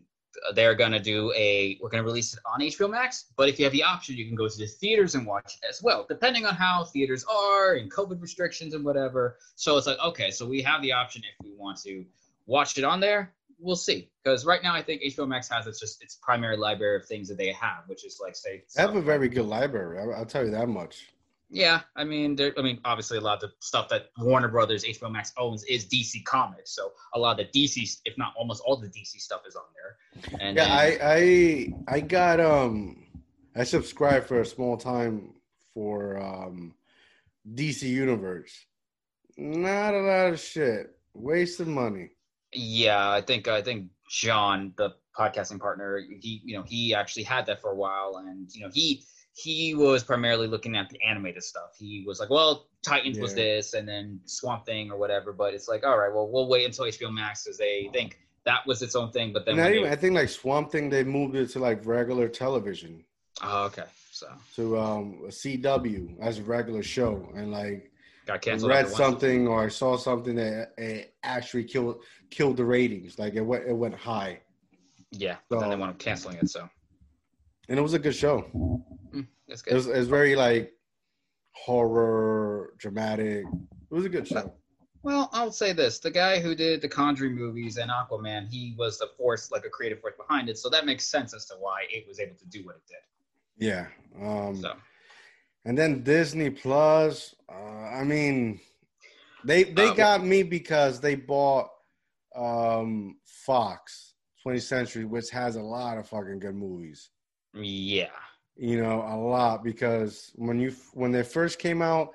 they're going to do a we're going to release it on HBO Max. But if you have the option, you can go to the theaters and watch it as well, depending on how theaters are and COVID restrictions and whatever. So it's like okay, so we have the option if we want to watch it on there. We'll see, because right now I think HBO Max has its just its primary library of things that they have, which is like say They have a very good library. I'll tell you that much. Yeah, I mean, there. I mean, obviously, a lot of the stuff that Warner Brothers, HBO Max owns is DC Comics. So a lot of the DC, if not almost all the DC stuff, is on there. And Yeah, then- I, I I got um I subscribed for a small time for um DC Universe. Not a lot of shit. Waste of money. yeah, I think I think John, the podcasting partner, he you know he actually had that for a while, and you know he he was primarily looking at the animated stuff. He was like, well, Titans was this, and then Swamp Thing or whatever. But it's like, all right, well, we'll wait until HBO Max because they think that was its own thing. But then even they- I think like Swamp Thing they moved it to like regular television. oh, okay, so To um CW as a regular show and like got canceled. read after one season. something or I saw something that it actually killed killed the ratings. Like it went it went high. Yeah, but then they wound up canceling it. So And it was a good show. that's It was, it was very like horror, dramatic. It was a good show. well, I'll say this: the guy who did the Conjuring movies and Aquaman, he was the force, like a creative force behind it. So that makes sense as to why it was able to do what it did. Yeah. Um, So and then Disney Plus. Uh, I mean, they they Uh, got me because they bought um, Fox 20th Century, which has a lot of fucking good movies. Yeah, You know, a lot because when you when they first came out,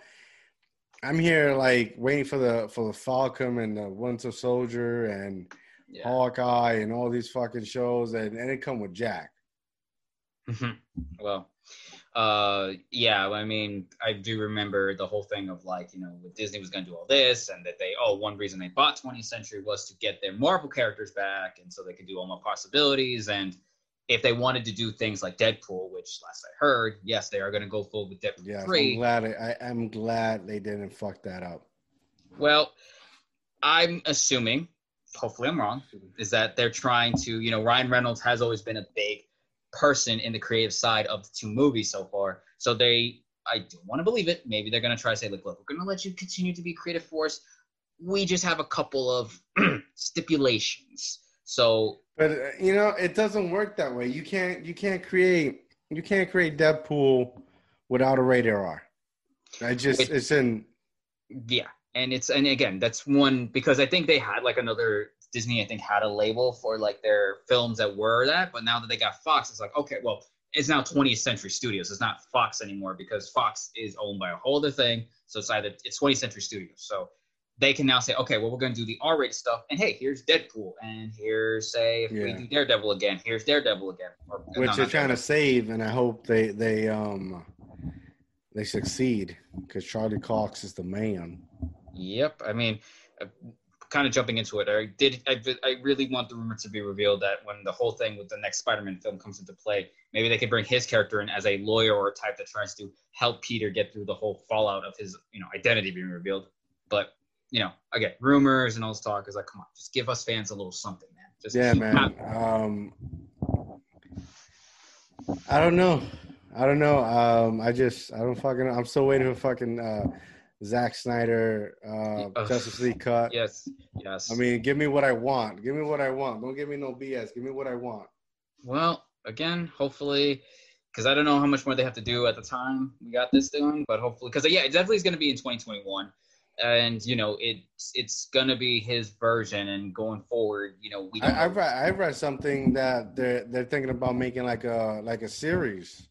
I'm here like waiting for the for the Falcon and the Winter Soldier and yeah. Hawkeye and all these fucking shows, and, and it come with Jack. Mhm. well, uh, yeah. I mean, I do remember the whole thing of like, you know, with Disney was going to do all this, and that they, oh, one reason they bought 20th Century was to get their Marvel characters back, and so they could do all my possibilities. And if they wanted to do things like Deadpool, which last I heard, yes, they are going to go full with Deadpool Yeah, I'm glad I, I'm glad they didn't fuck that up. Well, I'm assuming, hopefully I'm wrong, is that they're trying to, you know, Ryan Reynolds has always been a big person in the creative side of the two movies so far. So they, I don't want to believe it. Maybe they're going to try to say, like, look, we're going to let you continue to be creative force. We just have a couple of stipulations. So, But uh, you know, it doesn't work that way. You can't you can't create you can't create Deadpool without a radar R. I just Wait. it's in yeah. And it's, and again, that's one because I think they had like another Disney, I think had a label for like their films that were that. But now that they got Fox, it's like, okay, well, it's now 20th Century Studios. It's not Fox anymore because Fox is owned by a whole other thing. So it's either it's 20th Century Studios. So they can now say, okay, well, we're going to do the R-rated stuff, and hey, here's Deadpool, and here's say if we do Daredevil again, here's Daredevil again. Or, which no, they're trying to save, and I hope they they um they succeed because Charlie Cox is the man. Yep. I mean, uh, kind of jumping into it, I did. I, I really want the rumor to be revealed that when the whole thing with the next Spider-Man film comes into play, maybe they could bring his character in as a lawyer or a type that tries to help Peter get through the whole fallout of his, you know, identity being revealed. But you know, again, rumors and all this talk is like, come on, just give us fans a little something, man. Just Yeah, man. Um, I don't know. I don't know. Um, I just I don't fucking. I'm still waiting for fucking uh, Zack Snyder uh, Ugh. Justice League cut. Yes. Yes. I mean, give me what I want. Give me what I want. Don't give me no BS. Give me what I want. Well, again, hopefully, because I don't know how much more they have to do at the time we got this done, but hopefully, because yeah, it definitely is going to be in 2021, and you know, it's it's to be his version, and going forward, you know, we. I, I read I read something that they're they're thinking about making like a like a series,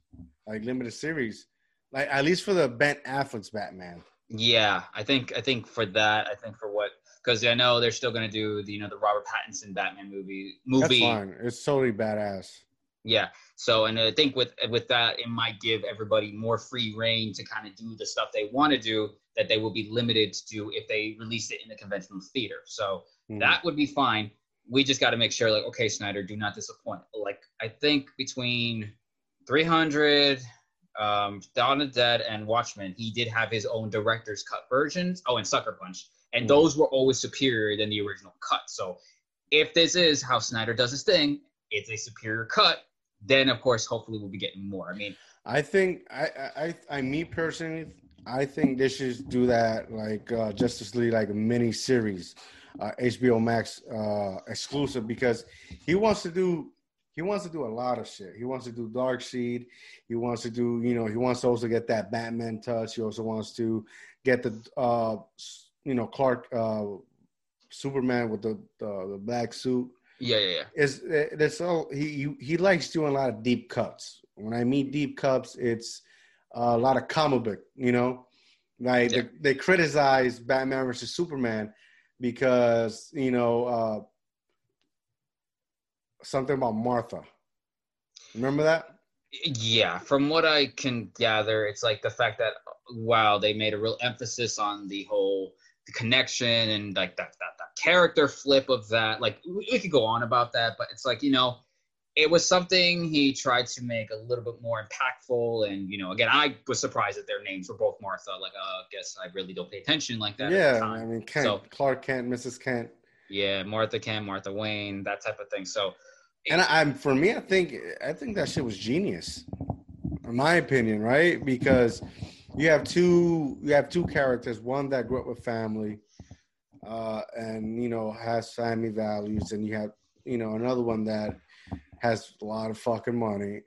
like limited series, like at least for the Ben Affleck's Batman. Yeah, I think I think for that, I think for what because I know they're still gonna do the you know the Robert Pattinson Batman movie movie. That's fine. It's totally badass. Yeah. So and I think with with that, it might give everybody more free reign to kind of do the stuff they want to do that they will be limited to do if they release it in the conventional theater. So mm. that would be fine. We just got to make sure, like, okay, Snyder, do not disappoint. Like, I think between 300, um, Dawn of Dead, and Watchmen, he did have his own director's cut versions. Oh, and Sucker Punch, and mm. those were always superior than the original cut. So if this is how Snyder does his thing, it's a superior cut then of course hopefully we'll be getting more. I mean, I think I I I me personally I think they should do that like uh, Justice League like a mini series, uh, HBO Max uh, exclusive because he wants to do he wants to do a lot of shit. He wants to do Darkseid. He wants to do you know he wants to also get that Batman touch. He also wants to get the uh you know Clark uh Superman with the the, the black suit. Yeah, yeah, yeah. It's it's all he he likes doing a lot of deep cuts. When I mean deep cuts, it's a lot of comic book. You know, like yeah. they, they criticize Batman versus Superman because you know uh, something about Martha. Remember that? Yeah, from what I can gather, it's like the fact that wow, they made a real emphasis on the whole the connection and like that that that character flip of that. Like we could go on about that, but it's like you know, it was something he tried to make a little bit more impactful. And you know, again, I was surprised that their names were both Martha. Like, uh, I guess I really don't pay attention like that. Yeah, I mean, Kent, so, Clark Kent, Mrs. Kent. Yeah, Martha Kent, Martha Wayne, that type of thing. So, and I'm for me, I think I think that shit was genius, in my opinion, right? Because you have two you have two characters one that grew up with family uh, and you know has family values and you have you know another one that has a lot of fucking money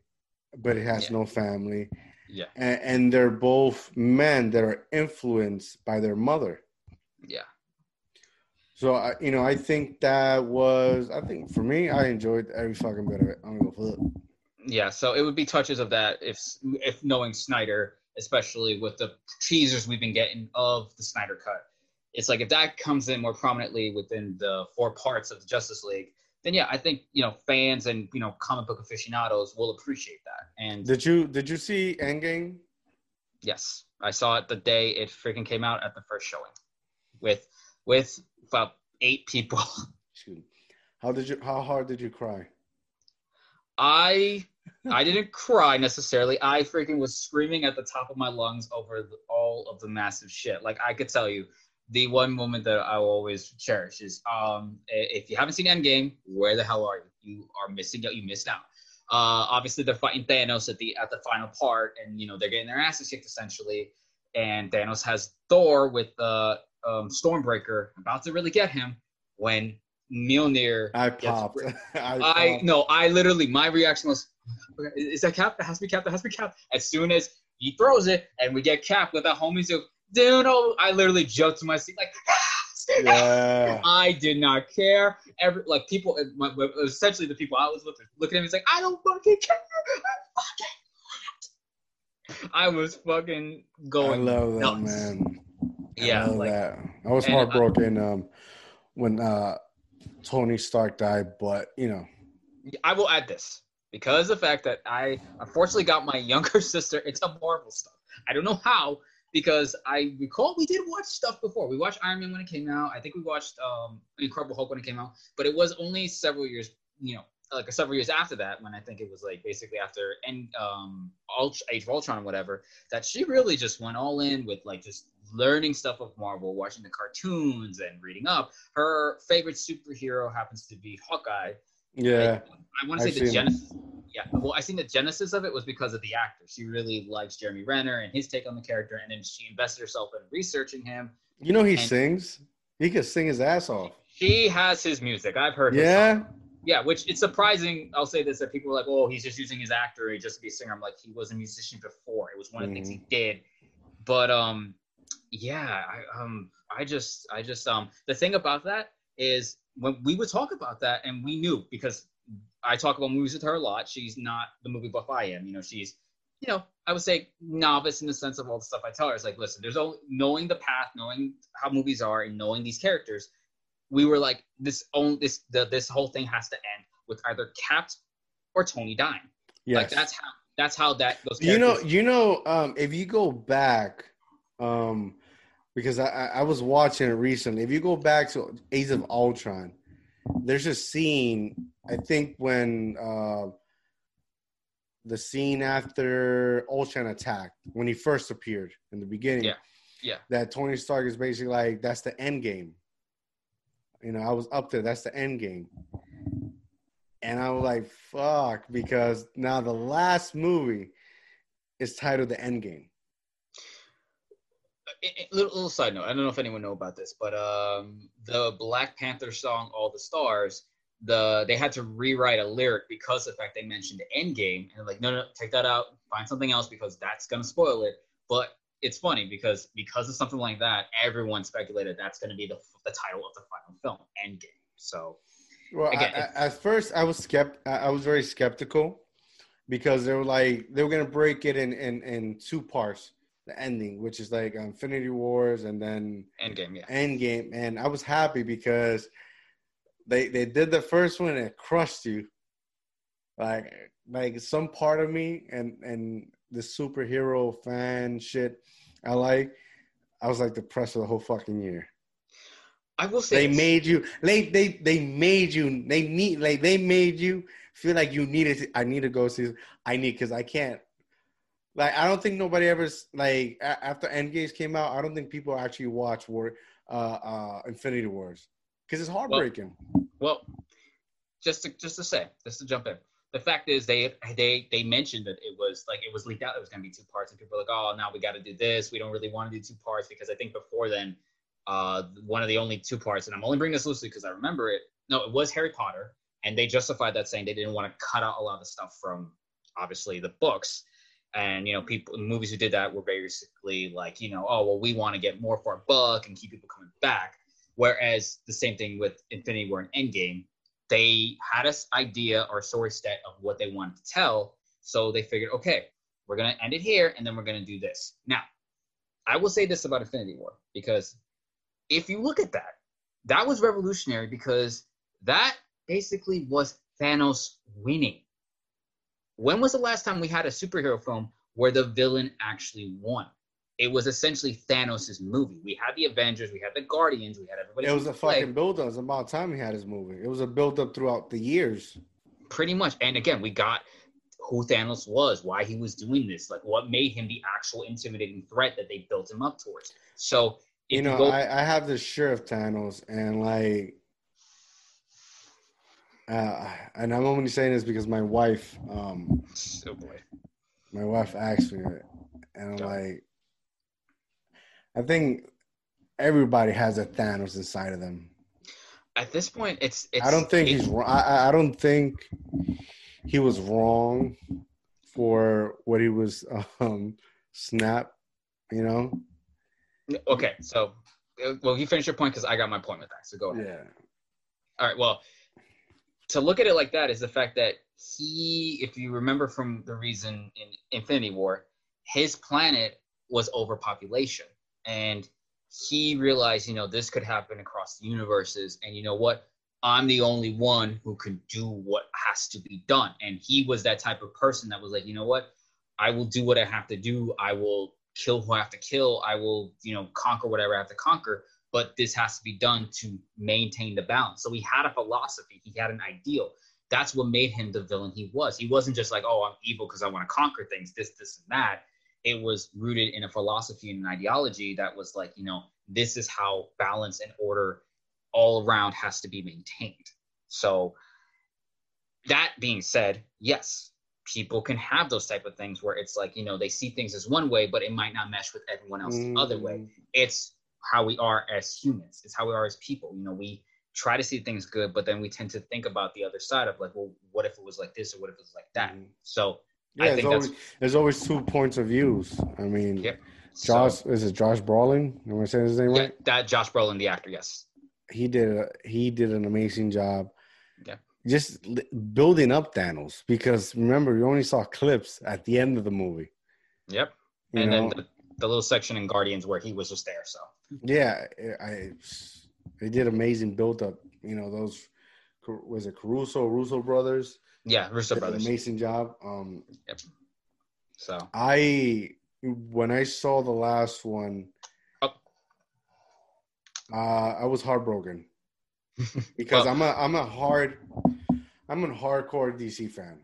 but it has yeah. no family yeah and, and they're both men that are influenced by their mother yeah so I, you know, I think that was. I think for me, I enjoyed every fucking bit of it. I'm gonna go flip. Yeah, so it would be touches of that if if knowing Snyder especially with the teasers we've been getting of the Snyder Cut. It's like if that comes in more prominently within the four parts of the Justice League, then yeah, I think you know fans and you know comic book aficionados will appreciate that. And did you did you see Endgame? Yes, I saw it the day it freaking came out at the first showing, with with about eight people. How did you? How hard did you cry? I I didn't cry necessarily. I freaking was screaming at the top of my lungs over the, all of the massive shit. Like I could tell you, the one moment that I will always cherish is um, if you haven't seen Endgame, where the hell are you? You are missing out. You missed out. Uh, obviously, they're fighting Thanos at the at the final part, and you know they're getting their asses kicked essentially. And Thanos has Thor with the uh, um, Stormbreaker about to really get him when Mjolnir. I popped. I, I no, I literally my reaction was, is that Cap? That has to be Cap. That has to be Cap. As soon as he throws it and we get Cap with that homie, so dude, oh, I literally jumped to my seat like. Yeah. I did not care. Every like people, my, essentially the people I was with, looking at me, it's like I don't fucking care. I fucking. I was fucking going. I love that nuts. man. I yeah, like, that. I was heartbroken I, um, when uh, Tony Stark died, but you know. I will add this because the fact that I unfortunately got my younger sister into Marvel stuff. I don't know how because I recall we did watch stuff before. We watched Iron Man when it came out. I think we watched um, Incredible Hulk when it came out, but it was only several years, you know, like several years after that when I think it was like basically after and um Age of Ultron or whatever that she really just went all in with like just learning stuff of Marvel, watching the cartoons and reading up. Her favorite superhero happens to be Hawkeye. Yeah. I, I want to say the genesis. Yeah. Well, I think the genesis of it was because of the actor. She really likes Jeremy Renner and his take on the character, and then she invested herself in researching him. You know, he sings. He can sing his ass off. She has his music. I've heard. Yeah. Yeah, which it's surprising. I'll say this: that people were like, "Oh, he's just using his actor just to be a singer." I'm like, he was a musician before. It was one of the mm-hmm. things he mm-hmm. did. But um, yeah, I um I just I just um the thing about that is when we would talk about that and we knew because I talk about movies with her a lot. She's not the movie buff I am. You know, she's you know, I would say novice in the sense of all the stuff I tell her. It's like, listen, there's only knowing the path, knowing how movies are, and knowing these characters. We were like, this own this the, this whole thing has to end with either Cap or Tony dying. Yes. Like that's how that's how that those. you know, you know, um, if you go back, um, because I, I was watching it recently. If you go back to Age of Ultron, there's a scene. I think when uh, the scene after Ultron attacked, when he first appeared in the beginning, Yeah. Yeah. that Tony Stark is basically like that's the end game. You know, I was up there. That's the end game. And I was like, fuck, because now the last movie is titled The End Game. Little, little side note. I don't know if anyone know about this, but um, the Black Panther song "All the Stars," the they had to rewrite a lyric because of the fact they mentioned Endgame, and like, no, no, take that out, find something else because that's gonna spoil it. But it's funny because because of something like that, everyone speculated that's gonna be the the title of the final film, Endgame. So Well, Again, I, I, at first I was skept, I I was very skeptical because they were like they were gonna break it in in, in two parts, the ending, which is like Infinity Wars and then Endgame, yeah. Endgame, and I was happy because they they did the first one and it crushed you. Like like some part of me and and the superhero fan shit I like, I was like depressed for the whole fucking year. I will say They this. made you they they they made you they need like they made you feel like you needed to, I need to go see I need because I can't like I don't think nobody ever like after Endgames came out I don't think people actually watch War uh uh Infinity Wars because it's heartbreaking. Well, just to just to say, just to jump in, the fact is they they they mentioned that it was like it was leaked out. It was going to be two parts, and people were like, oh, now we got to do this. We don't really want to do two parts because I think before then, uh, one of the only two parts, and I'm only bringing this loosely because I remember it. No, it was Harry Potter, and they justified that saying they didn't want to cut out a lot of the stuff from obviously the books. And you know, people movies who did that were basically like, you know, oh well, we want to get more for our buck and keep people coming back. Whereas the same thing with Infinity War and Endgame, they had this idea or story set of what they wanted to tell. So they figured, okay, we're gonna end it here, and then we're gonna do this. Now, I will say this about Infinity War because if you look at that, that was revolutionary because that basically was Thanos winning. When was the last time we had a superhero film where the villain actually won? It was essentially Thanos' movie. We had the Avengers, we had the Guardians, we had everybody. It was a play. fucking build up. It's about time he had his movie. It was a build up throughout the years. pretty much and again we got who thanos was why he was doing this like what made him the actual intimidating threat that they built him up towards so if you know, go, I, I have this shirt of Thanos, and like, uh, and I'm only saying this because my wife, um, oh boy my wife asked me and I'm like, I think everybody has a Thanos inside of them. at this point it's, it's I don't think it- he's wrong. I, I- I don't think he was wrong for what he was um snap. You know, okay so uh, well you finish your point because i got my point with that so go ahead yeah. all right well to look at it like that is the fact that he if you remember from the reason in infinity war his planet was overpopulation. And he realized you know this could happen across the universes. And you know what? I'm the only one who can do what has to be done. And he was that type of person that was like you know what? I will do what i have to do. I will kill who i have to kill. I will you know conquer whatever i have to conquer but this has to be done to maintain the balance. So he had a philosophy. He had an ideal. That's what made him the villain he was. He wasn't just like oh i'm evil because i want to conquer things this this and that. It was rooted in a philosophy and an ideology that was like you know this is how balance and order all around has to be maintained. So that being said yes people can have those type of things where it's like you know they see things as one way but it might not mesh with everyone else the other way. Mm, it's how we are as humans it's how we are as people you know we try to see things good but then we tend to think about the other side of like well what if it was like this or what if it was like that Mhm. so Yeah, I there's think that's- always there's always two points of views. I mean, Yep. Josh so, is it Josh Brolin? Am I saying his name yeah, right? that josh brolin the actor yes He did a, he did an amazing job. Yeah. just li- building up Thanos because remember we only saw clips at the end of the movie. Yep. You and know? then the, the little section in Guardians where he was just there. So yeah, I they did amazing build up. You know those was it Caruso Russo brothers yeah, Russo brothers. amazing job. Um, yep. So I when I saw the last one, Oh. uh, I was heartbroken because Well- I'm a I'm a hard I'm a hardcore DC fan.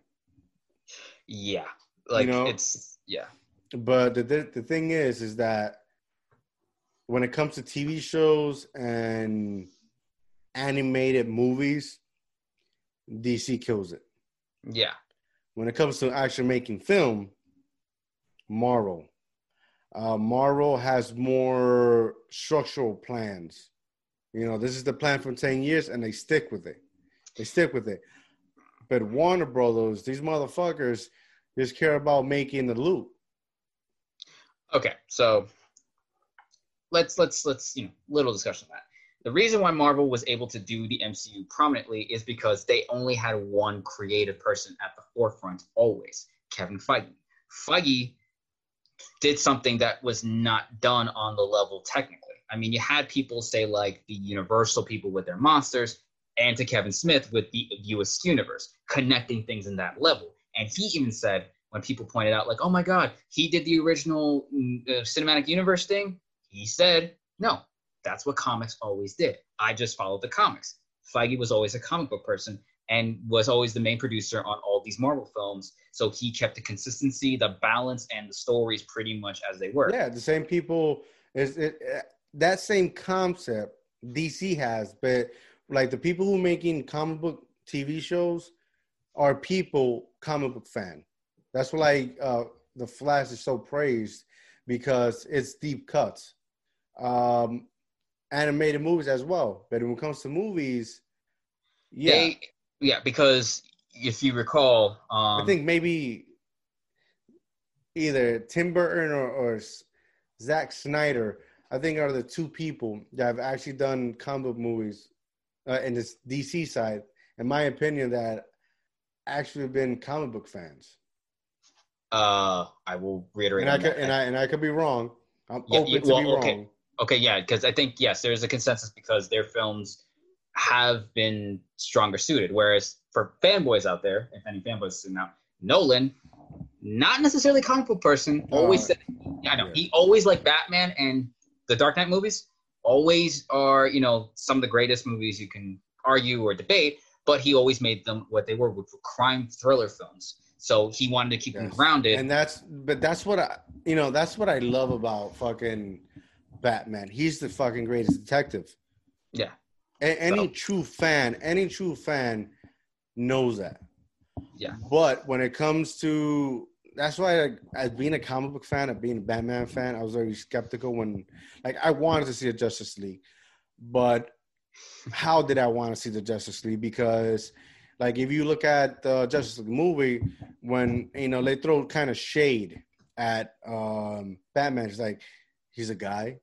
yeah, like know? it's yeah, But the, the the thing is, is that when it comes to TV shows and animated movies, DC kills it. yeah, When it comes to actually making film, Marvel, uh, Marvel has more structural plans. You know, this is the plan for ten years, and they stick with it. They stick with it. But Warner Brothers, these motherfuckers, just care about making the loot. Okay, so let's let's let's you know little discussion on that. The reason why Marvel was able to do the MCU prominently is because they only had one creative person at the forefront always, Kevin Feige. Feige did something that was not done on the level technically. I mean, you had people say like the Universal people with their monsters, and to Kevin Smith with the US universe, connecting things in that level. And he even said when people pointed out like, "Oh my God, he did the original mm, uh, cinematic universe thing," he said, "No, that's what comics always did. I just followed the comics." Feige was always a comic book person and was always the main producer on all these Marvel films, so he kept the consistency, the balance, and the stories pretty much as they were. Yeah, the same people is it, that same concept DC has, but like the people who making comic book TV shows are people comic book fan. That's why like uh, the Flash is so praised because it's deep cuts. Um, animated movies as well, but when it comes to movies, yeah, They, yeah, because if you recall, um, I think maybe either Tim Burton or, or Zack Snyder, I think are the two people that have actually done comic book movies uh, in this DC side, in my opinion, that actually have been comic book fans. uh, I will reiterate. And I could, and I and I could be wrong. I'm Yeah, open you- to well, be okay. wrong. Okay, yeah, because I think yes, there is a consensus because their films have been stronger suited. Whereas for fanboys out there, if any fanboys now, Nolan, not necessarily a comic book person, always said, I know yeah. he always liked Batman and the Dark Knight movies. Always are you know some of the greatest movies you can argue or debate, but he always made them what they were, which were crime thriller films. So he wanted to keep them grounded. And that's but that's what I you know that's what I love about fucking Batman. He's the fucking greatest detective. yeah, A- any So- true fan, any true fan knows that. Yeah. But when it comes to that's why like, as being a comic book fan, of being a Batman fan, I was very skeptical when like I wanted to see a Justice League. But how did I want to see the Justice League? Because like if you look at the Justice League movie, when you know they throw kind of shade at um Batman, it's like he's a guy.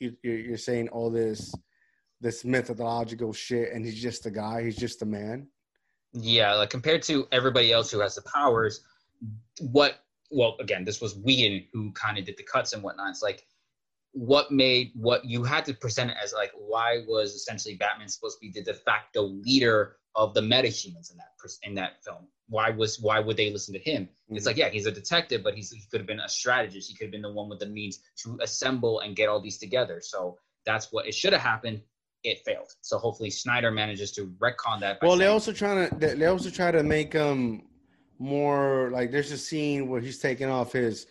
You, you're, you're saying all this this methodological shit, and he's just a guy. He's just a man. Yeah, like compared to everybody else who has the powers, what? Well, again, this was Whedon who kind of did the cuts and whatnot. It's like what made what you had to present it as like why was essentially Batman supposed to be the de facto leader of the metahumans in that in that film? Why was why would they listen to him? It's like yeah, he's a detective, but he's he could have been a strategist. He could have been the one with the means to assemble and get all these together. So that's what it should have happened. It failed. So hopefully Snyder manages to retcon that. Well, they also trying to they also try to make him more like there's a scene where he's taking off his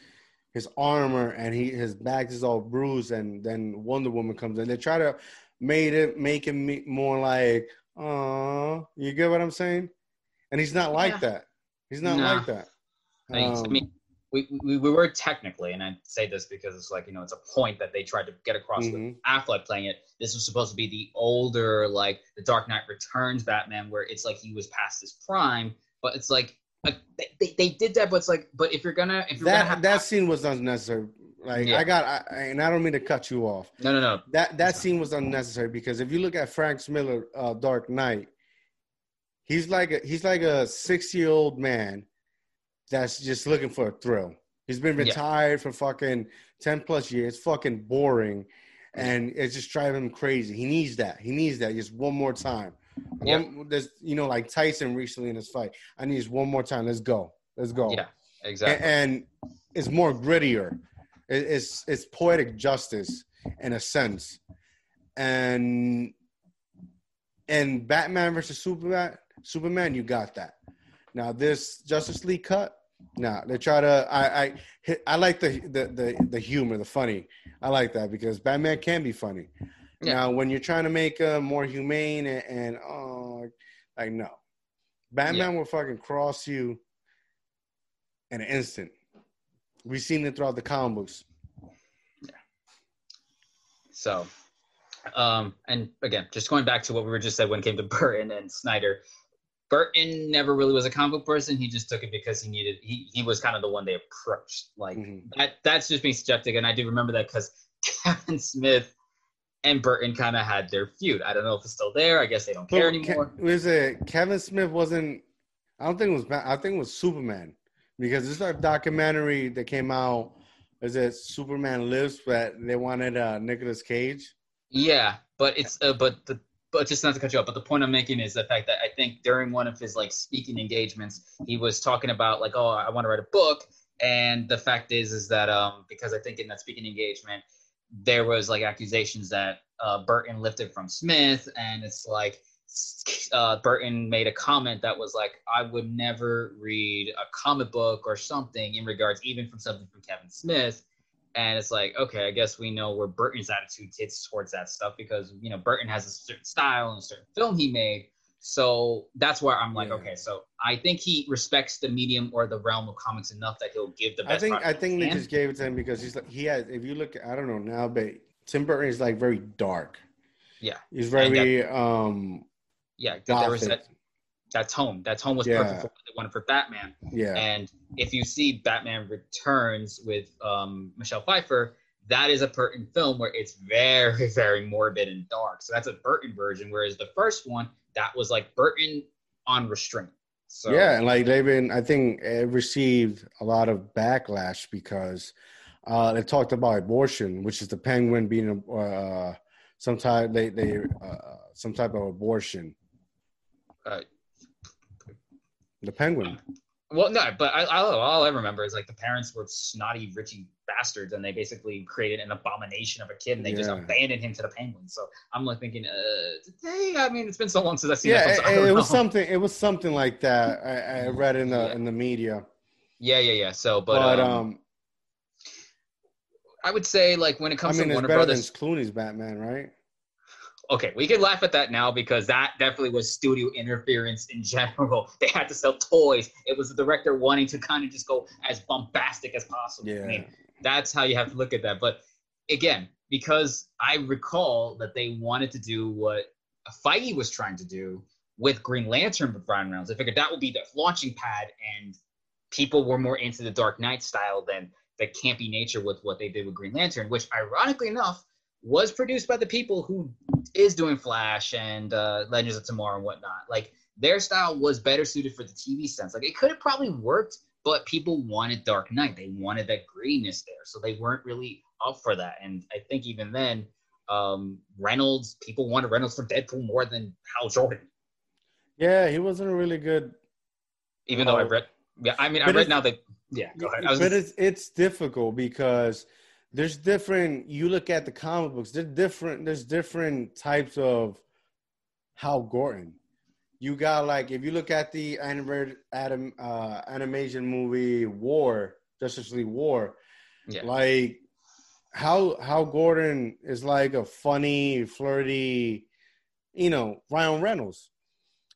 his armor and he his back is all bruised and then Wonder Woman comes in. They try to made it make him me- more like uh you get what I'm saying? And he's not like Yeah. that. He's not Nah. like that. I mean, I Um, mean, we, we, we were technically, and I say this because it's like, you know, it's a point that they tried to get across with mhm. Affleck playing it. This was supposed to be the older, like, the Dark Knight Returns Batman, where it's like he was past his prime, but it's like, like they, they, they did that, but it's like, but if you're gonna, if you're gonna that have, that scene was unnecessary. Like Yeah. I got, I, and I don't mean to cut you off. no, no, no, That that scene was unnecessary because if you look at Frank Miller, uh, Dark Knight, He's like a he's like a six year old man that's just looking for a thrill. He's been Yeah. retired for fucking ten plus years. Fucking boring, and it's just driving him crazy. He needs that. He needs that just one more time. Yeah. One, there's you know like Tyson recently in his fight. I need just one more time. Let's go. Let's go. Yeah, exactly. and, it's more grittier. It- it's it's poetic justice in a sense, and and Batman versus Superman, Superman, you got that. Now this Justice League cut, nah, they try to. I I hit- I like the the the, the humor, the funny. I like that because Batman can be funny. Yeah. Now when you're trying to make uh, more humane and, and oh, like no, Batman will fucking cross you in an instant. We've seen it throughout the comic books. So, um, and again, just going back to what we were just said when it came to Burton and Snyder, Burton never really was a comic book person. He just took it because he needed. He he was kind of the one they approached. Like Mhm. that. That's just being subjective, and I do remember that because Kevin Smith and Burton kind of had their feud. I don't know if it's still there. I guess they don't care Ke- anymore. was it Kevin Smith wasn't? I don't think it was. I think it was Superman because this is a documentary that came out. Is it Superman Lives? But they wanted uh, Nicolas Cage. Yeah, but it's uh, but the but just not to cut you off. But the point I'm making is the fact that I think during one of his like speaking engagements, he was talking about like, oh, I want to write a book, and the fact is is that um because I think in that speaking engagement there was like accusations that uh, Burton lifted from Smith, and it's like uh, Burton made a comment that was like, I would never read a comic book or something in regards even from something from Kevin Smith. And it's like, okay, I guess we know where Burton's attitude is towards that stuff because you know Burton has a certain style and a certain film he made. So that's where I'm like, Yeah. okay, so I think he respects the medium or the realm of comics enough that he'll give the best. I think. I think they just gave it to him because he's like he has. If you look, I don't know now, but Tim Burton is like very dark. Yeah. he's very um yeah, gothic. that that tone. That tone was Yeah. perfect for what they wanted for Batman. Yeah, And if you see Batman Returns with um, Michelle Pfeiffer, that is a Burton film where it's very, very morbid and dark. So that's a Burton version. Whereas the first one, that was like Burton on restraint. So yeah, and like they've been, I think it received a lot of backlash because uh, they talked about abortion, which is the penguin being uh, some type they they uh, some type of abortion. Uh, The penguin. Well, no, but I, all, all I remember is like the parents were snotty, richy bastards, and they basically created an abomination of a kid, and they just abandoned him to the penguins. So I'm like thinking, uh, today, I mean, it's been so long since I've seen Yeah, that. I it, it was something. It was something like that. I, I read in the Yeah. in the media, Yeah, yeah, yeah. So, but, but, um, um, I would say like when it I comes mean, to Warner better Brothers, than Clooney's Batman, right? Okay, we can laugh at that now because that definitely was studio interference in general. They had to sell toys. It was the director wanting to kind of just go as bombastic as possible. I mean, that's how you have to look at that. But again, because I recall that they wanted to do what Feige was trying to do with Green Lantern with Ryan Reynolds. I figured that would be the launching pad, and people were more into the Dark Knight style than the campy nature with what they did with Green Lantern, which ironically enough was produced by the people who is doing Flash and uh, Legends of Tomorrow and whatnot. Like their style was better suited for the TV sense. Like it could have probably worked, but people wanted Dark Knight. They wanted that greenness there, so they weren't really up for that. And I think even then, um, Reynolds people wanted Reynolds for Deadpool more than Hal Jordan. yeah, he wasn't a really good. Even though I read, yeah, I mean, I read now that yeah, go ahead. But it's it's difficult because there's different. You look at the comic books. There's different. There's different types of Hal Jordan. You got like if you look at the animated Adam uh, animation movie War, Justice League War, yeah, like how how Jordan is like a funny, flirty, you know, Ryan Reynolds.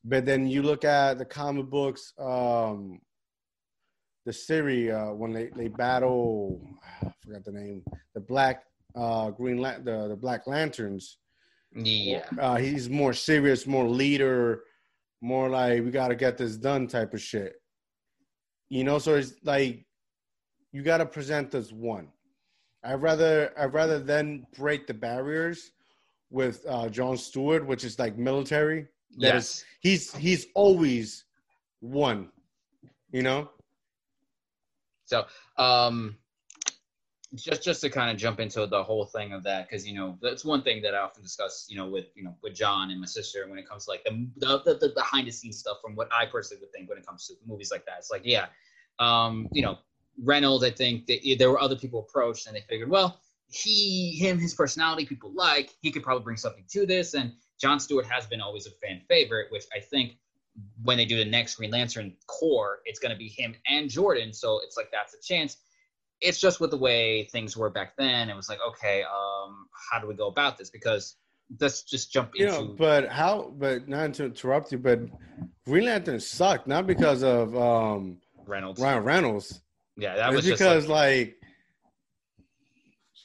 But then you look at the comic books, um, the series uh, when they they battle, I forgot the name, the Black uh, Green Lan- the the Black Lanterns. yeah, Uh, he's more serious, more leader, more like we got to get this done type of shit. You know, so it's like you got to present as one. I'd rather I'd rather then break the barriers with uh, John Stewart, which is like military. That is- yes. he's he's always one. You know. So, um, just just to kind of jump into the whole thing of that, because you know that's one thing that I often discuss, you know, with you know with John and my sister when it comes to like the the, the, the behind the scenes stuff from what I personally would think when it comes to movies like that. It's like, yeah, um, you know, Reynolds. I think that there were other people approached and they figured, well, he, him, his personality, people like he could probably bring something to this. And John Stewart has been always a fan favorite, which I think when they do the next Green Lantern Corps, it's going to be him and Jordan. So it's like that's a chance. It's just with the way things were back then. It was like, okay, um, how do we go about this? Because let's just jump You into. know, but how? But not to interrupt you, but Green Lantern sucked not because of um Reynolds. Ryan Reynolds. Yeah, that was just because like, like,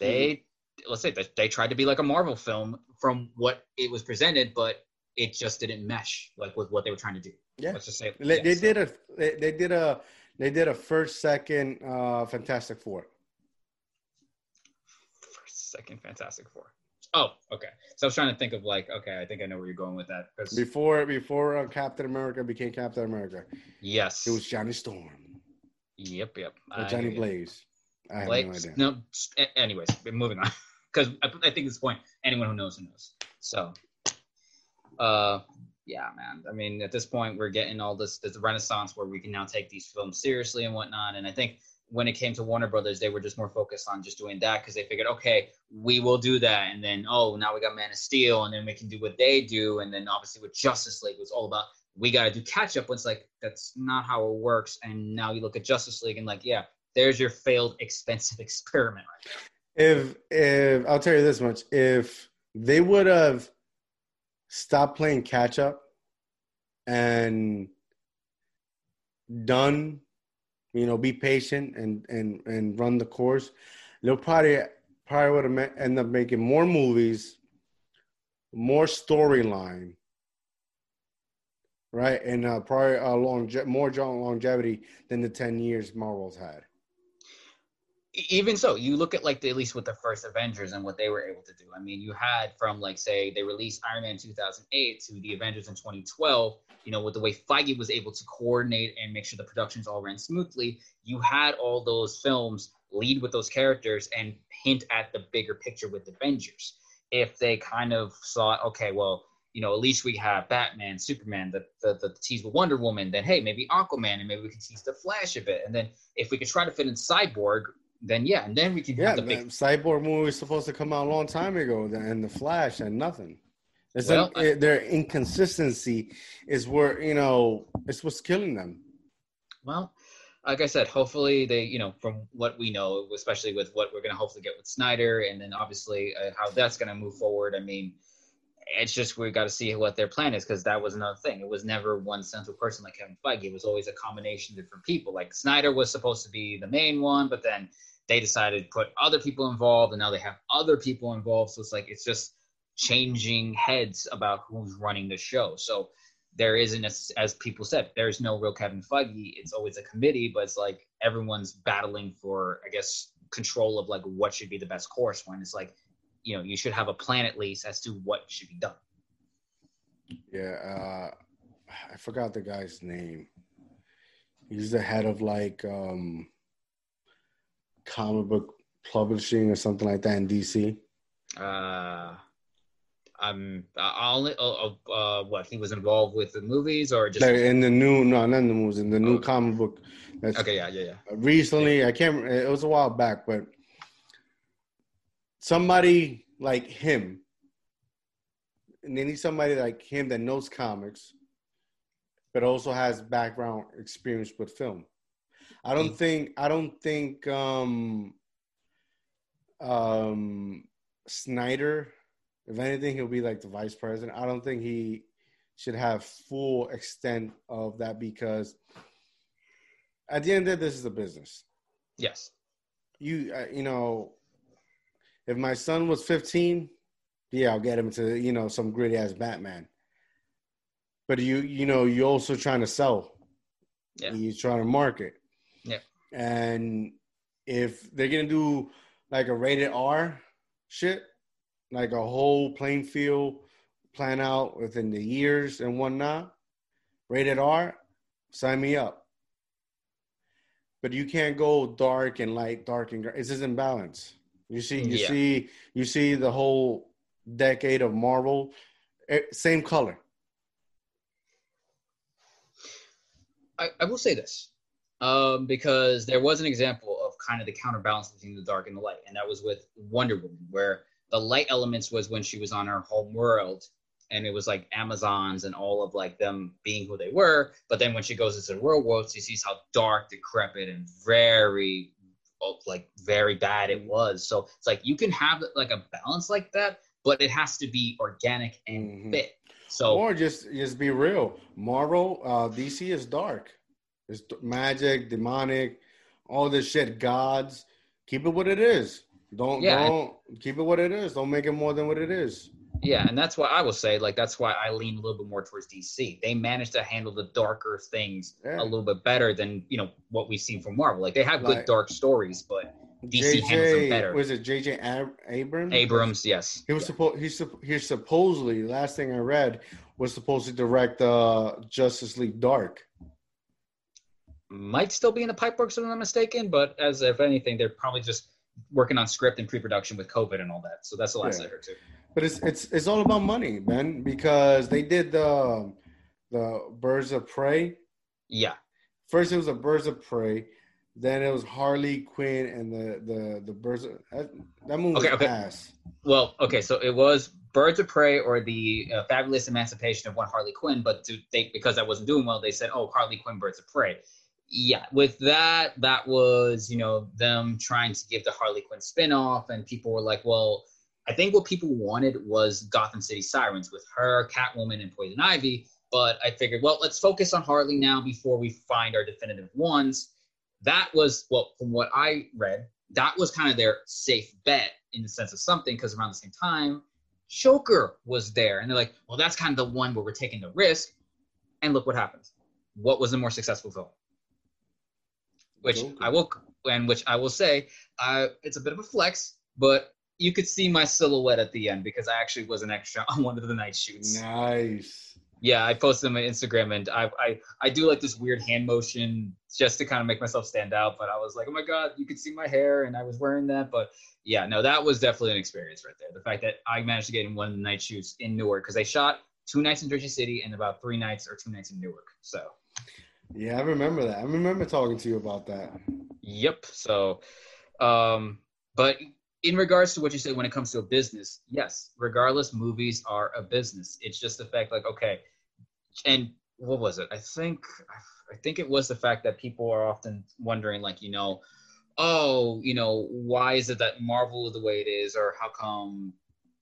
they let's say that they tried to be like a Marvel film from what it was presented, but it just didn't mesh like with what they were trying to do. yeah Let's just say they, they did a they, they did a they did a first second uh Fantastic Four. first, second Fantastic Four. Oh, okay. So I was trying to think of like, okay, I think I know where you're going with that. 'cause- Before before uh, Captain America became Captain America, yes, it was Johnny Storm Yep, yep. or Johnny you. Blaze. I have Blake, no idea. no. Anyways, moving on because I, I think at this point, anyone who knows who knows. So, uh, yeah, man. I mean, at this point, we're getting all this this renaissance where we can now take these films seriously and whatnot. And I think when it came to Warner Brothers, they were just more focused on just doing that because they figured, okay, we will do that, and then oh, now we got Man of Steel, and then we can do what they do, and then obviously with Justice League, was all about we got to do catch up. It's like that's not how it works. And now you look at Justice League and like, yeah, there's your failed expensive experiment right. If if I'll tell you this much, if they would have stopped playing catch up and done, you know, be patient and and and run the course, they'll probably probably would have end up making more movies, more storyline, right, and uh, probably uh, longe- more longevity than the ten years Marvel's had. Even so you look at like the, at least with the first avengers and what they were able to do. I mean you had from like say they released iron man 2008 to the avengers in 2012 you know with the way feige was able to coordinate and make sure the productions all ran smoothly you had all those films lead with those characters and hint at the bigger picture with the avengers. If they kind of saw okay well you know at least we have batman superman the, the, the tease with wonder woman then hey maybe aquaman and maybe we can tease the flash a bit. And then if we could try to fit in cyborg then yeah, and then we can Yeah, have the big. Cyborg movie was supposed to come out a long time ago, and the Flash and nothing. It's Well, an- I- their inconsistency is where you know it's what's killing them. Well, like I said, hopefully they, you know, from what we know, especially with what we're gonna hopefully get with Snyder, and then obviously uh, how that's gonna move forward. I mean, it's just we got to see what their plan is because that was another thing. It was never one central person like Kevin Feige. It was always a combination of different people. Like Snyder was supposed to be the main one, but then they decided to put other people involved, and now they have other people involved. So it's like it's just changing heads about who's running the show. So there isn't, as, as people said, there's no real Kevin Feige. It's always a committee, but it's like everyone's battling for, I guess, control of like what should be the best course. When it's like, you know, you should have a plan at least as to what should be done. Yeah, uh, I forgot the guy's name. He's the head of like um, comic book publishing or something like that in DC. Uh, I'm I'll uh, uh, what he was involved with the movies or just Like in the new, no, not in the movies, in the new Okay. comic book. That's okay, yeah, yeah, yeah. recently. I can't. It was a while back, but somebody like him, and they need somebody like him that knows comics, but also has background experience with film. I don't think. I don't think. Um, um, Snyder. If anything, he'll be like the vice president. I don't think he should have full extent of that because at the end of the day, this is a business Yes. you uh, you know if my son was 15 yeah i'll get him to you know some gritty ass batman but you you know you're also trying to sell Yeah. you're trying to market Yeah. and if they're gonna do like a rated r shit like a whole playing field plan out within the years and whatnot, rated R, sign me up. But you can't go dark and light, dark and gray. It's just imbalance. You see, you Yeah. see, you see the whole decade of Marvel, eh, same color. I, I will say this um, because there was an example of kind of the counterbalance between the dark and the light, and that was with Wonder Woman, where the light elements was when she was on her home world, and it was like Amazons and all of like them being who they were. But then when she goes into the real world, she sees how dark, decrepit, and very oh, like very bad it was. So it's like you can have like a balance like that, but it has to be organic and Mhm. fit. So or just just be real. Marvel, uh, DC is dark. It's magic, demonic, all this shit. Gods, keep it what it is. Don't Yeah. don't keep it what it is. Don't make it more than what it is. Yeah, and that's why I will say, like, that's why I lean a little bit more towards DC. They managed to handle the darker things Yeah. a little bit better than you know what we've seen from Marvel. Like, they have good Like- dark stories, but DC handles them better. was it JJ Ab- Abrams? Abrams, yes, He was Yeah. supposed. He's supp- he supposedly. Last thing I read was supposed to direct uh, Justice League Dark. Might still be in the pipe works if I'm not mistaken. But as if anything, they're probably just working on script and pre-production with COVID and all that. So that's the last Yeah. I heard too. But it's it's it's all about money, man. Because they did the the Birds of Prey. Yeah, First, it was a Birds of Prey. Then it was Harley Quinn and the the the Birds. Of, that, that movie was Okay, okay. ass. Well, okay, so it was Birds of Prey or the uh, Fabulous Emancipation of One Harley Quinn, but to they because I wasn't doing well, they said, "Oh, Harley Quinn, Birds of Prey." Yeah, with that, that was you know them trying to give the Harley Quinn spinoff, and people were like, "Well, I think what people wanted was Gotham City Sirens with her, Catwoman, and Poison Ivy." But I figured, well, let's focus on Harley now before we find our definitive ones. That was well, from what I read, that was kind of their safe bet in the sense of something because around the same time, Joker was there, and they're like, well, that's kind of the one where we're taking the risk. And look what happens. What was the more successful film? Which. I will, and which I will say, uh, it's a bit of a flex, but you could see my silhouette at the end because I actually was an extra on one of the night shoots. Nice. Yeah, I posted on my Instagram, and I, I I do like this weird hand motion just to kind of make myself stand out. But I was like, oh my god, you could see my hair, and I was wearing that. But yeah, no, that was definitely an experience right there. The fact that I managed to get in one of the night shoots in Newark because they shot two nights in Jersey City and about three nights or two nights in Newark. So Yeah, I remember that. I remember talking to you about that. Yep. So, um, but in regards to what you said when it comes to a business, yes, regardless, movies are a business. It's just the fact, like, okay, and what was it? I think, I think it was the fact that people are often wondering, like, you know, oh, you know, why is it that Marvel is the way it is, or how come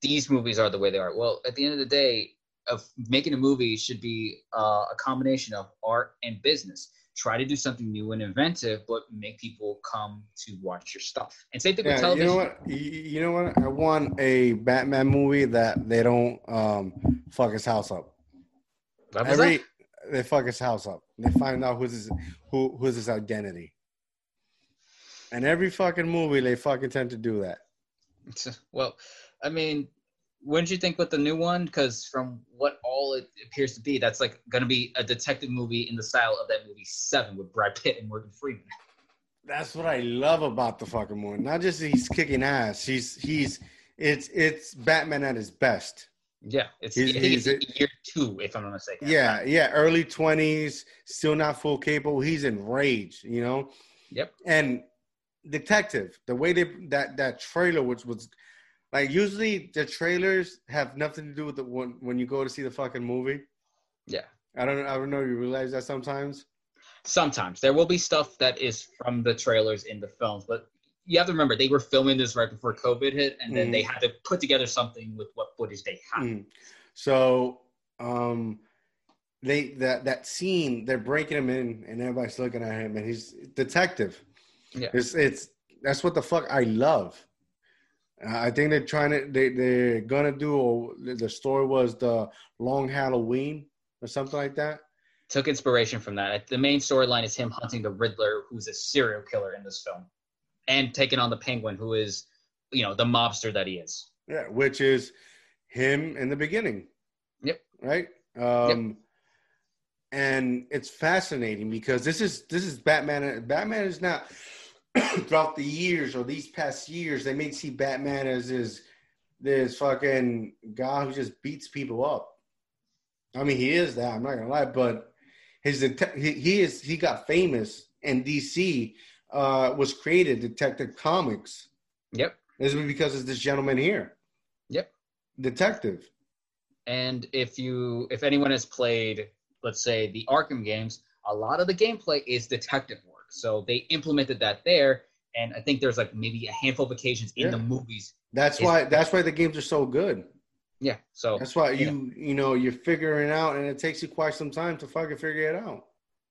these movies are the way they are? Well, at the end of the day, of making a movie should be uh, a combination of art and business try to do something new and inventive, but make people come to watch your stuff. And same thing with Yeah, you know what? You, know what? I want a Batman movie that they don't um fuck his house up. Every they fuck his house up. They find out who's his who who's his identity. And every fucking movie they fucking tend to do that. that? Well, I mean, wouldn't you think with the new one? Because from what all it appears to be, that's like going to be a detective movie in the style of that movie Seven with Brad Pitt and Morgan Freeman. That's what I love about the fucking one. Not just he's kicking ass. He's he's it's it's Batman at his best. Yeah, it's He's- he's year two, if I'm not mistaken. Yeah, yeah. Early twenties, still not full capable. He's enraged, you know. Yep. And detective, the way they that that trailer, which was like usually the trailers have nothing to do with the when when you go to see the fucking movie. Yeah. I don't I don't know. You realize that sometimes. Sometimes there will be stuff that is from the trailers in the films, but you have to remember they were filming this right before COVID hit, and then Mhm. they had to put together something with what footage they had. Mm. So um they that that scene they're breaking him in and everybody's looking at him and he's detective. Yeah. It's it's that's what the fuck I love. I think they're trying to they they're gonna do or the story was the long Halloween or something like that. Took inspiration from that. The main storyline is him hunting the Riddler, who's a serial killer in this film, and taking on the Penguin, who is, you know, the mobster that he is. Yeah, which is him in the beginning. Yep. Right? Um, and it's fascinating because this is this is Batman. Batman is not throughout the years or these past years they may see Batman as this this fucking guy who just beats people up. I mean, he is that. I'm not gonna lie, but his he, he is he got famous and DC uh, was created Detective Comics. Yep. This is because of this gentleman here. Yep. Detective. And if you if anyone has played, let's say the Arkham games, a lot of the gameplay is detective. So they implemented that there, and I think there's like maybe a handful of occasions in Yeah. the movies. That's why that's why the games are so good. Yeah. So That's why you you know you're figuring out and it takes you quite some time to fucking figure it out.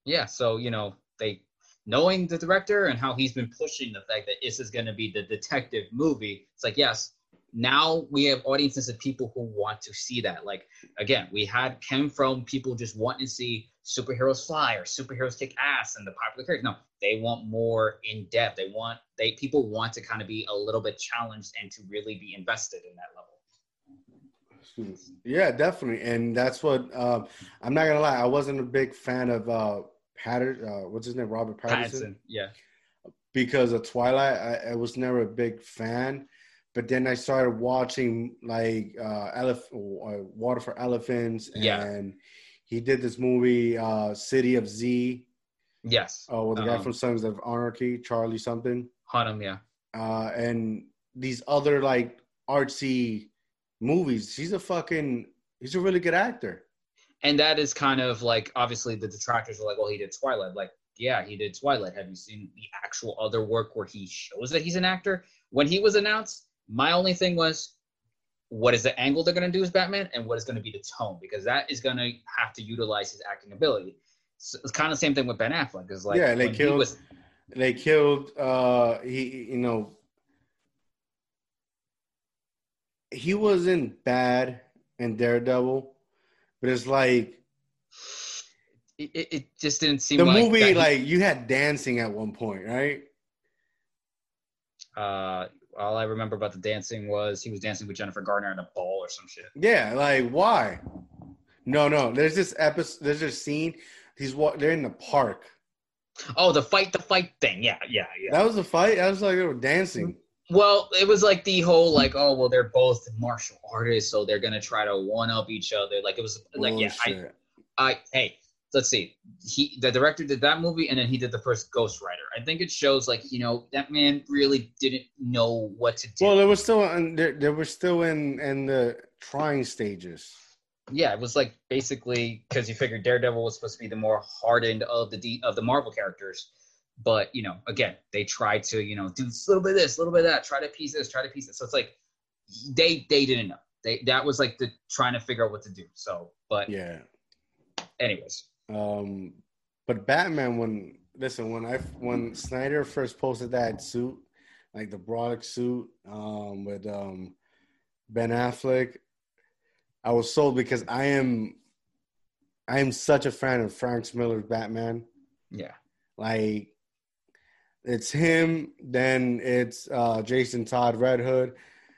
yeah, so you know they knowing the director and how he's been pushing the fact that this is going to be the detective movie. It's like yes, now we have audiences of people who want to see that. Like again, we had came from people just wanting to see superheroes fly or superheroes kick ass and the popular characters. No, they want more in depth. They want they people want to kind of be a little bit challenged and to really be invested in that level. Yeah, definitely, and that's what uh, I'm not gonna lie. I wasn't a big fan of uh, Patter. Uh, what's his name? Robert Pattinson. Pattinson, yeah, because of Twilight. I, I was never a big fan, but then I started watching like uh, Elef- uh, Water for Elephants, Yeah. He did this movie uh, City of Z yes, uh, with the guy Um, from Sons of Anarchy, Charlie something, Hunnam, yeah. uh, and these other like artsy movies. He's a fucking he's a really good actor. and that is kind of like obviously the detractors are like, well, he did Twilight. Like, yeah, he did Twilight. Have you seen the actual other work where he shows that he's an actor? When he was announced, my only thing was, what is the angle they're going to do as Batman, and what is going to be the tone? Because that is going to have to utilize his acting ability. So it's kind of the same thing with Ben Affleck. Is like, Yeah, they killed- was- They killed uh he you know he wasn't bad in Daredevil, but it's like it, it, just didn't seem the like movie that like you had dancing at one point, right? uh, all I remember about the dancing was he was dancing with Jennifer Garner in a ball or some shit. Yeah, like why? No, no. There's this episode. There's this scene. He's wa- they're in the park. Oh, the fight, the fight thing. Yeah, yeah, yeah. That was a fight. I was like they were dancing. Well, it was like the whole like, oh, well, they're both martial artists, so they're gonna try to one up each other. Like it was like, yeah, I, I, hey, let's see. He, the director did that movie, and then he did the first Ghost Rider. I think it shows like, you know, that man really didn't know what to do. Well, they were still in, they, they were still in in the trying stages. yeah, it was like basically because you figured Daredevil was supposed to be the more hardened of the D, of the Marvel characters, but you know, again, they tried to you know do a little bit of this, a little bit of that, try to piece this, try to piece it. So it's like they they didn't know. They that was like the trying to figure out what to do. So, but Yeah. anyways, Um, but Batman, when listen, when I when Snyder first posted that suit, like the Broderick suit, um, with um Ben Affleck, I was sold because I am, I am such a fan of Frank Miller's Batman. yeah, Like, it's him, then it's uh Jason Todd Red Hood,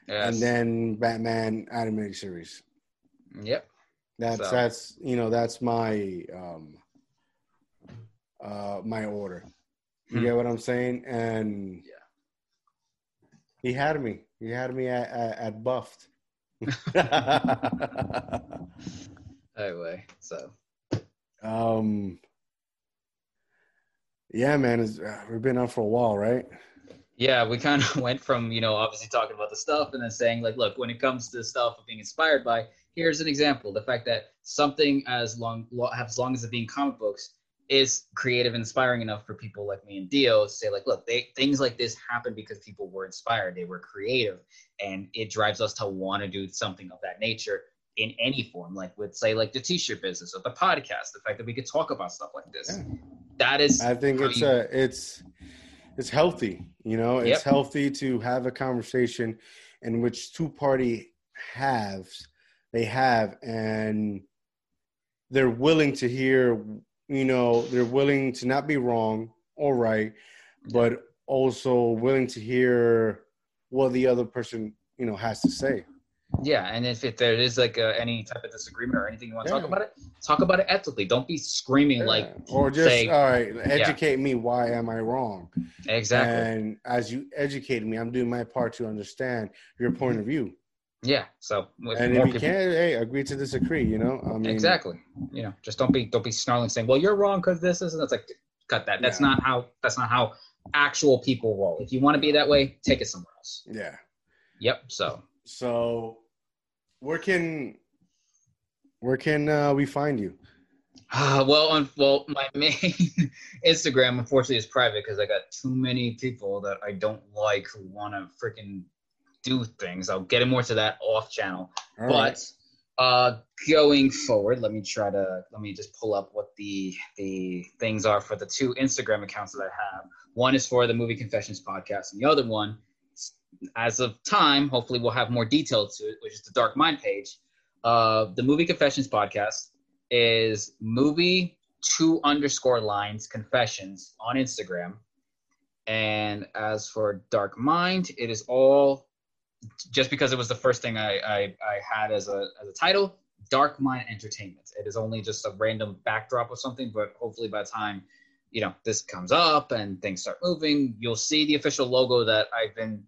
yes. and then Batman animated series. yep, That's So- that's you know that's my um uh my order. You Hmm. get what I'm saying? And Yeah. he had me. He had me at, at, at buffed. anyway, so um yeah, man, uh, we've been on for a while, right? yeah, we kind of went from you know obviously talking about the stuff and then saying like, look, when it comes to stuff of being inspired by, here's an example: the fact that something as long as long as it being comic books is creative and inspiring enough for people like me and Dio to say like, look, they things like this happen because people were inspired, they were creative, and it drives us to want to do something of that nature in any form, like with say like the t-shirt business or the podcast, the fact that we could talk about stuff like this. Yeah. That is I think it's you- uh it's it's healthy, you know, it's Yep. healthy to have a conversation in which two party halves they have and they're willing to hear, you know, they're willing to not be wrong or right, but also willing to hear what the other person, you know, has to say. Yeah, and if, if there is like uh, any type of disagreement or anything you want to Yeah. talk about it, talk about it ethically. Don't be screaming Yeah. like or just say- all right, educate me. Why am I wrong? exactly. And as you educate me, I'm doing my part to understand your point of view. Yeah. So And if you people- can't, hey, agree to disagree. You know, I mean, exactly. You know, just don't be don't be snarling saying, "Well, you're wrong because this is." And it's like, cut that. That's Yeah. not how. That's not how actual people roll. If you want to be that way, take it somewhere else. Yeah. Yep. So So, where can where can uh, we find you? Uh, well, on, well, my main Instagram, unfortunately, is private because I got too many people that I don't like who want to freaking do things. I'll get more to that off channel. All but right. uh, going forward, let me try to let me just pull up what the the things are for the two Instagram accounts that I have. One is for the Movie Confessions podcast, and the other one, as of time, hopefully we'll have more detail to it, which is the Dark Mind page. Uh, the Movie Confessions podcast is movie two underscore lines confessions on Instagram. And as for Dark Mind, it is all just because it was the first thing I, I, I had as a, as a title, Dark Mind Entertainment. It is only just a random backdrop of something, but hopefully by the time you know this comes up and things start moving, you'll see the official logo that I've been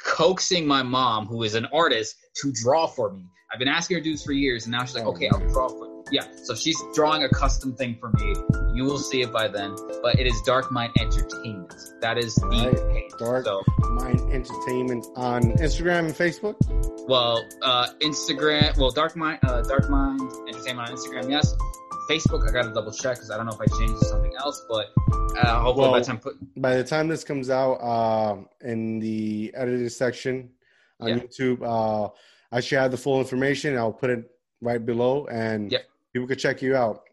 coaxing my mom, who is an artist, to draw for me. I've been asking her to do this for years, and now she's like, Oh, "Okay, I'll draw for you." Yeah, so she's drawing a custom thing for me. You will see it by then, but it is Dark Mind Entertainment. That is the Right. page. Dark So, Mind Entertainment on Instagram and Facebook. well, uh, Instagram, well, Dark Mind, uh, Dark Mind Entertainment on Instagram, yes. Facebook, I gotta double check because I don't know if I changed to something else, but uh, hopefully by the time put, By the time this comes out, uh, in the edited section on Yeah. YouTube, uh, I should have the full information. I'll put it right below, and Yep. People could check you out.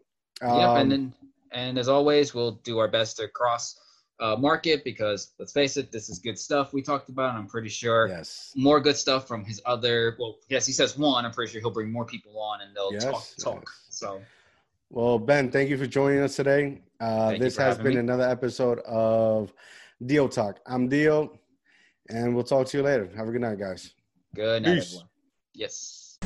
Yep, Um, and then and as always, we'll do our best to cross uh, market because let's face it, this is good stuff we talked about. And I'm pretty sure yes, more good stuff from his other. Well, yes, he says one. I'm pretty sure he'll bring more people on and they'll Yes, talk talk. yes. So Well, Ben, thank you for joining us today. Uh, this has been me. another episode of Deal Talk. I'm Deal, and we'll talk to you later. Have a good night, guys. good night, Peace. everyone. Yes.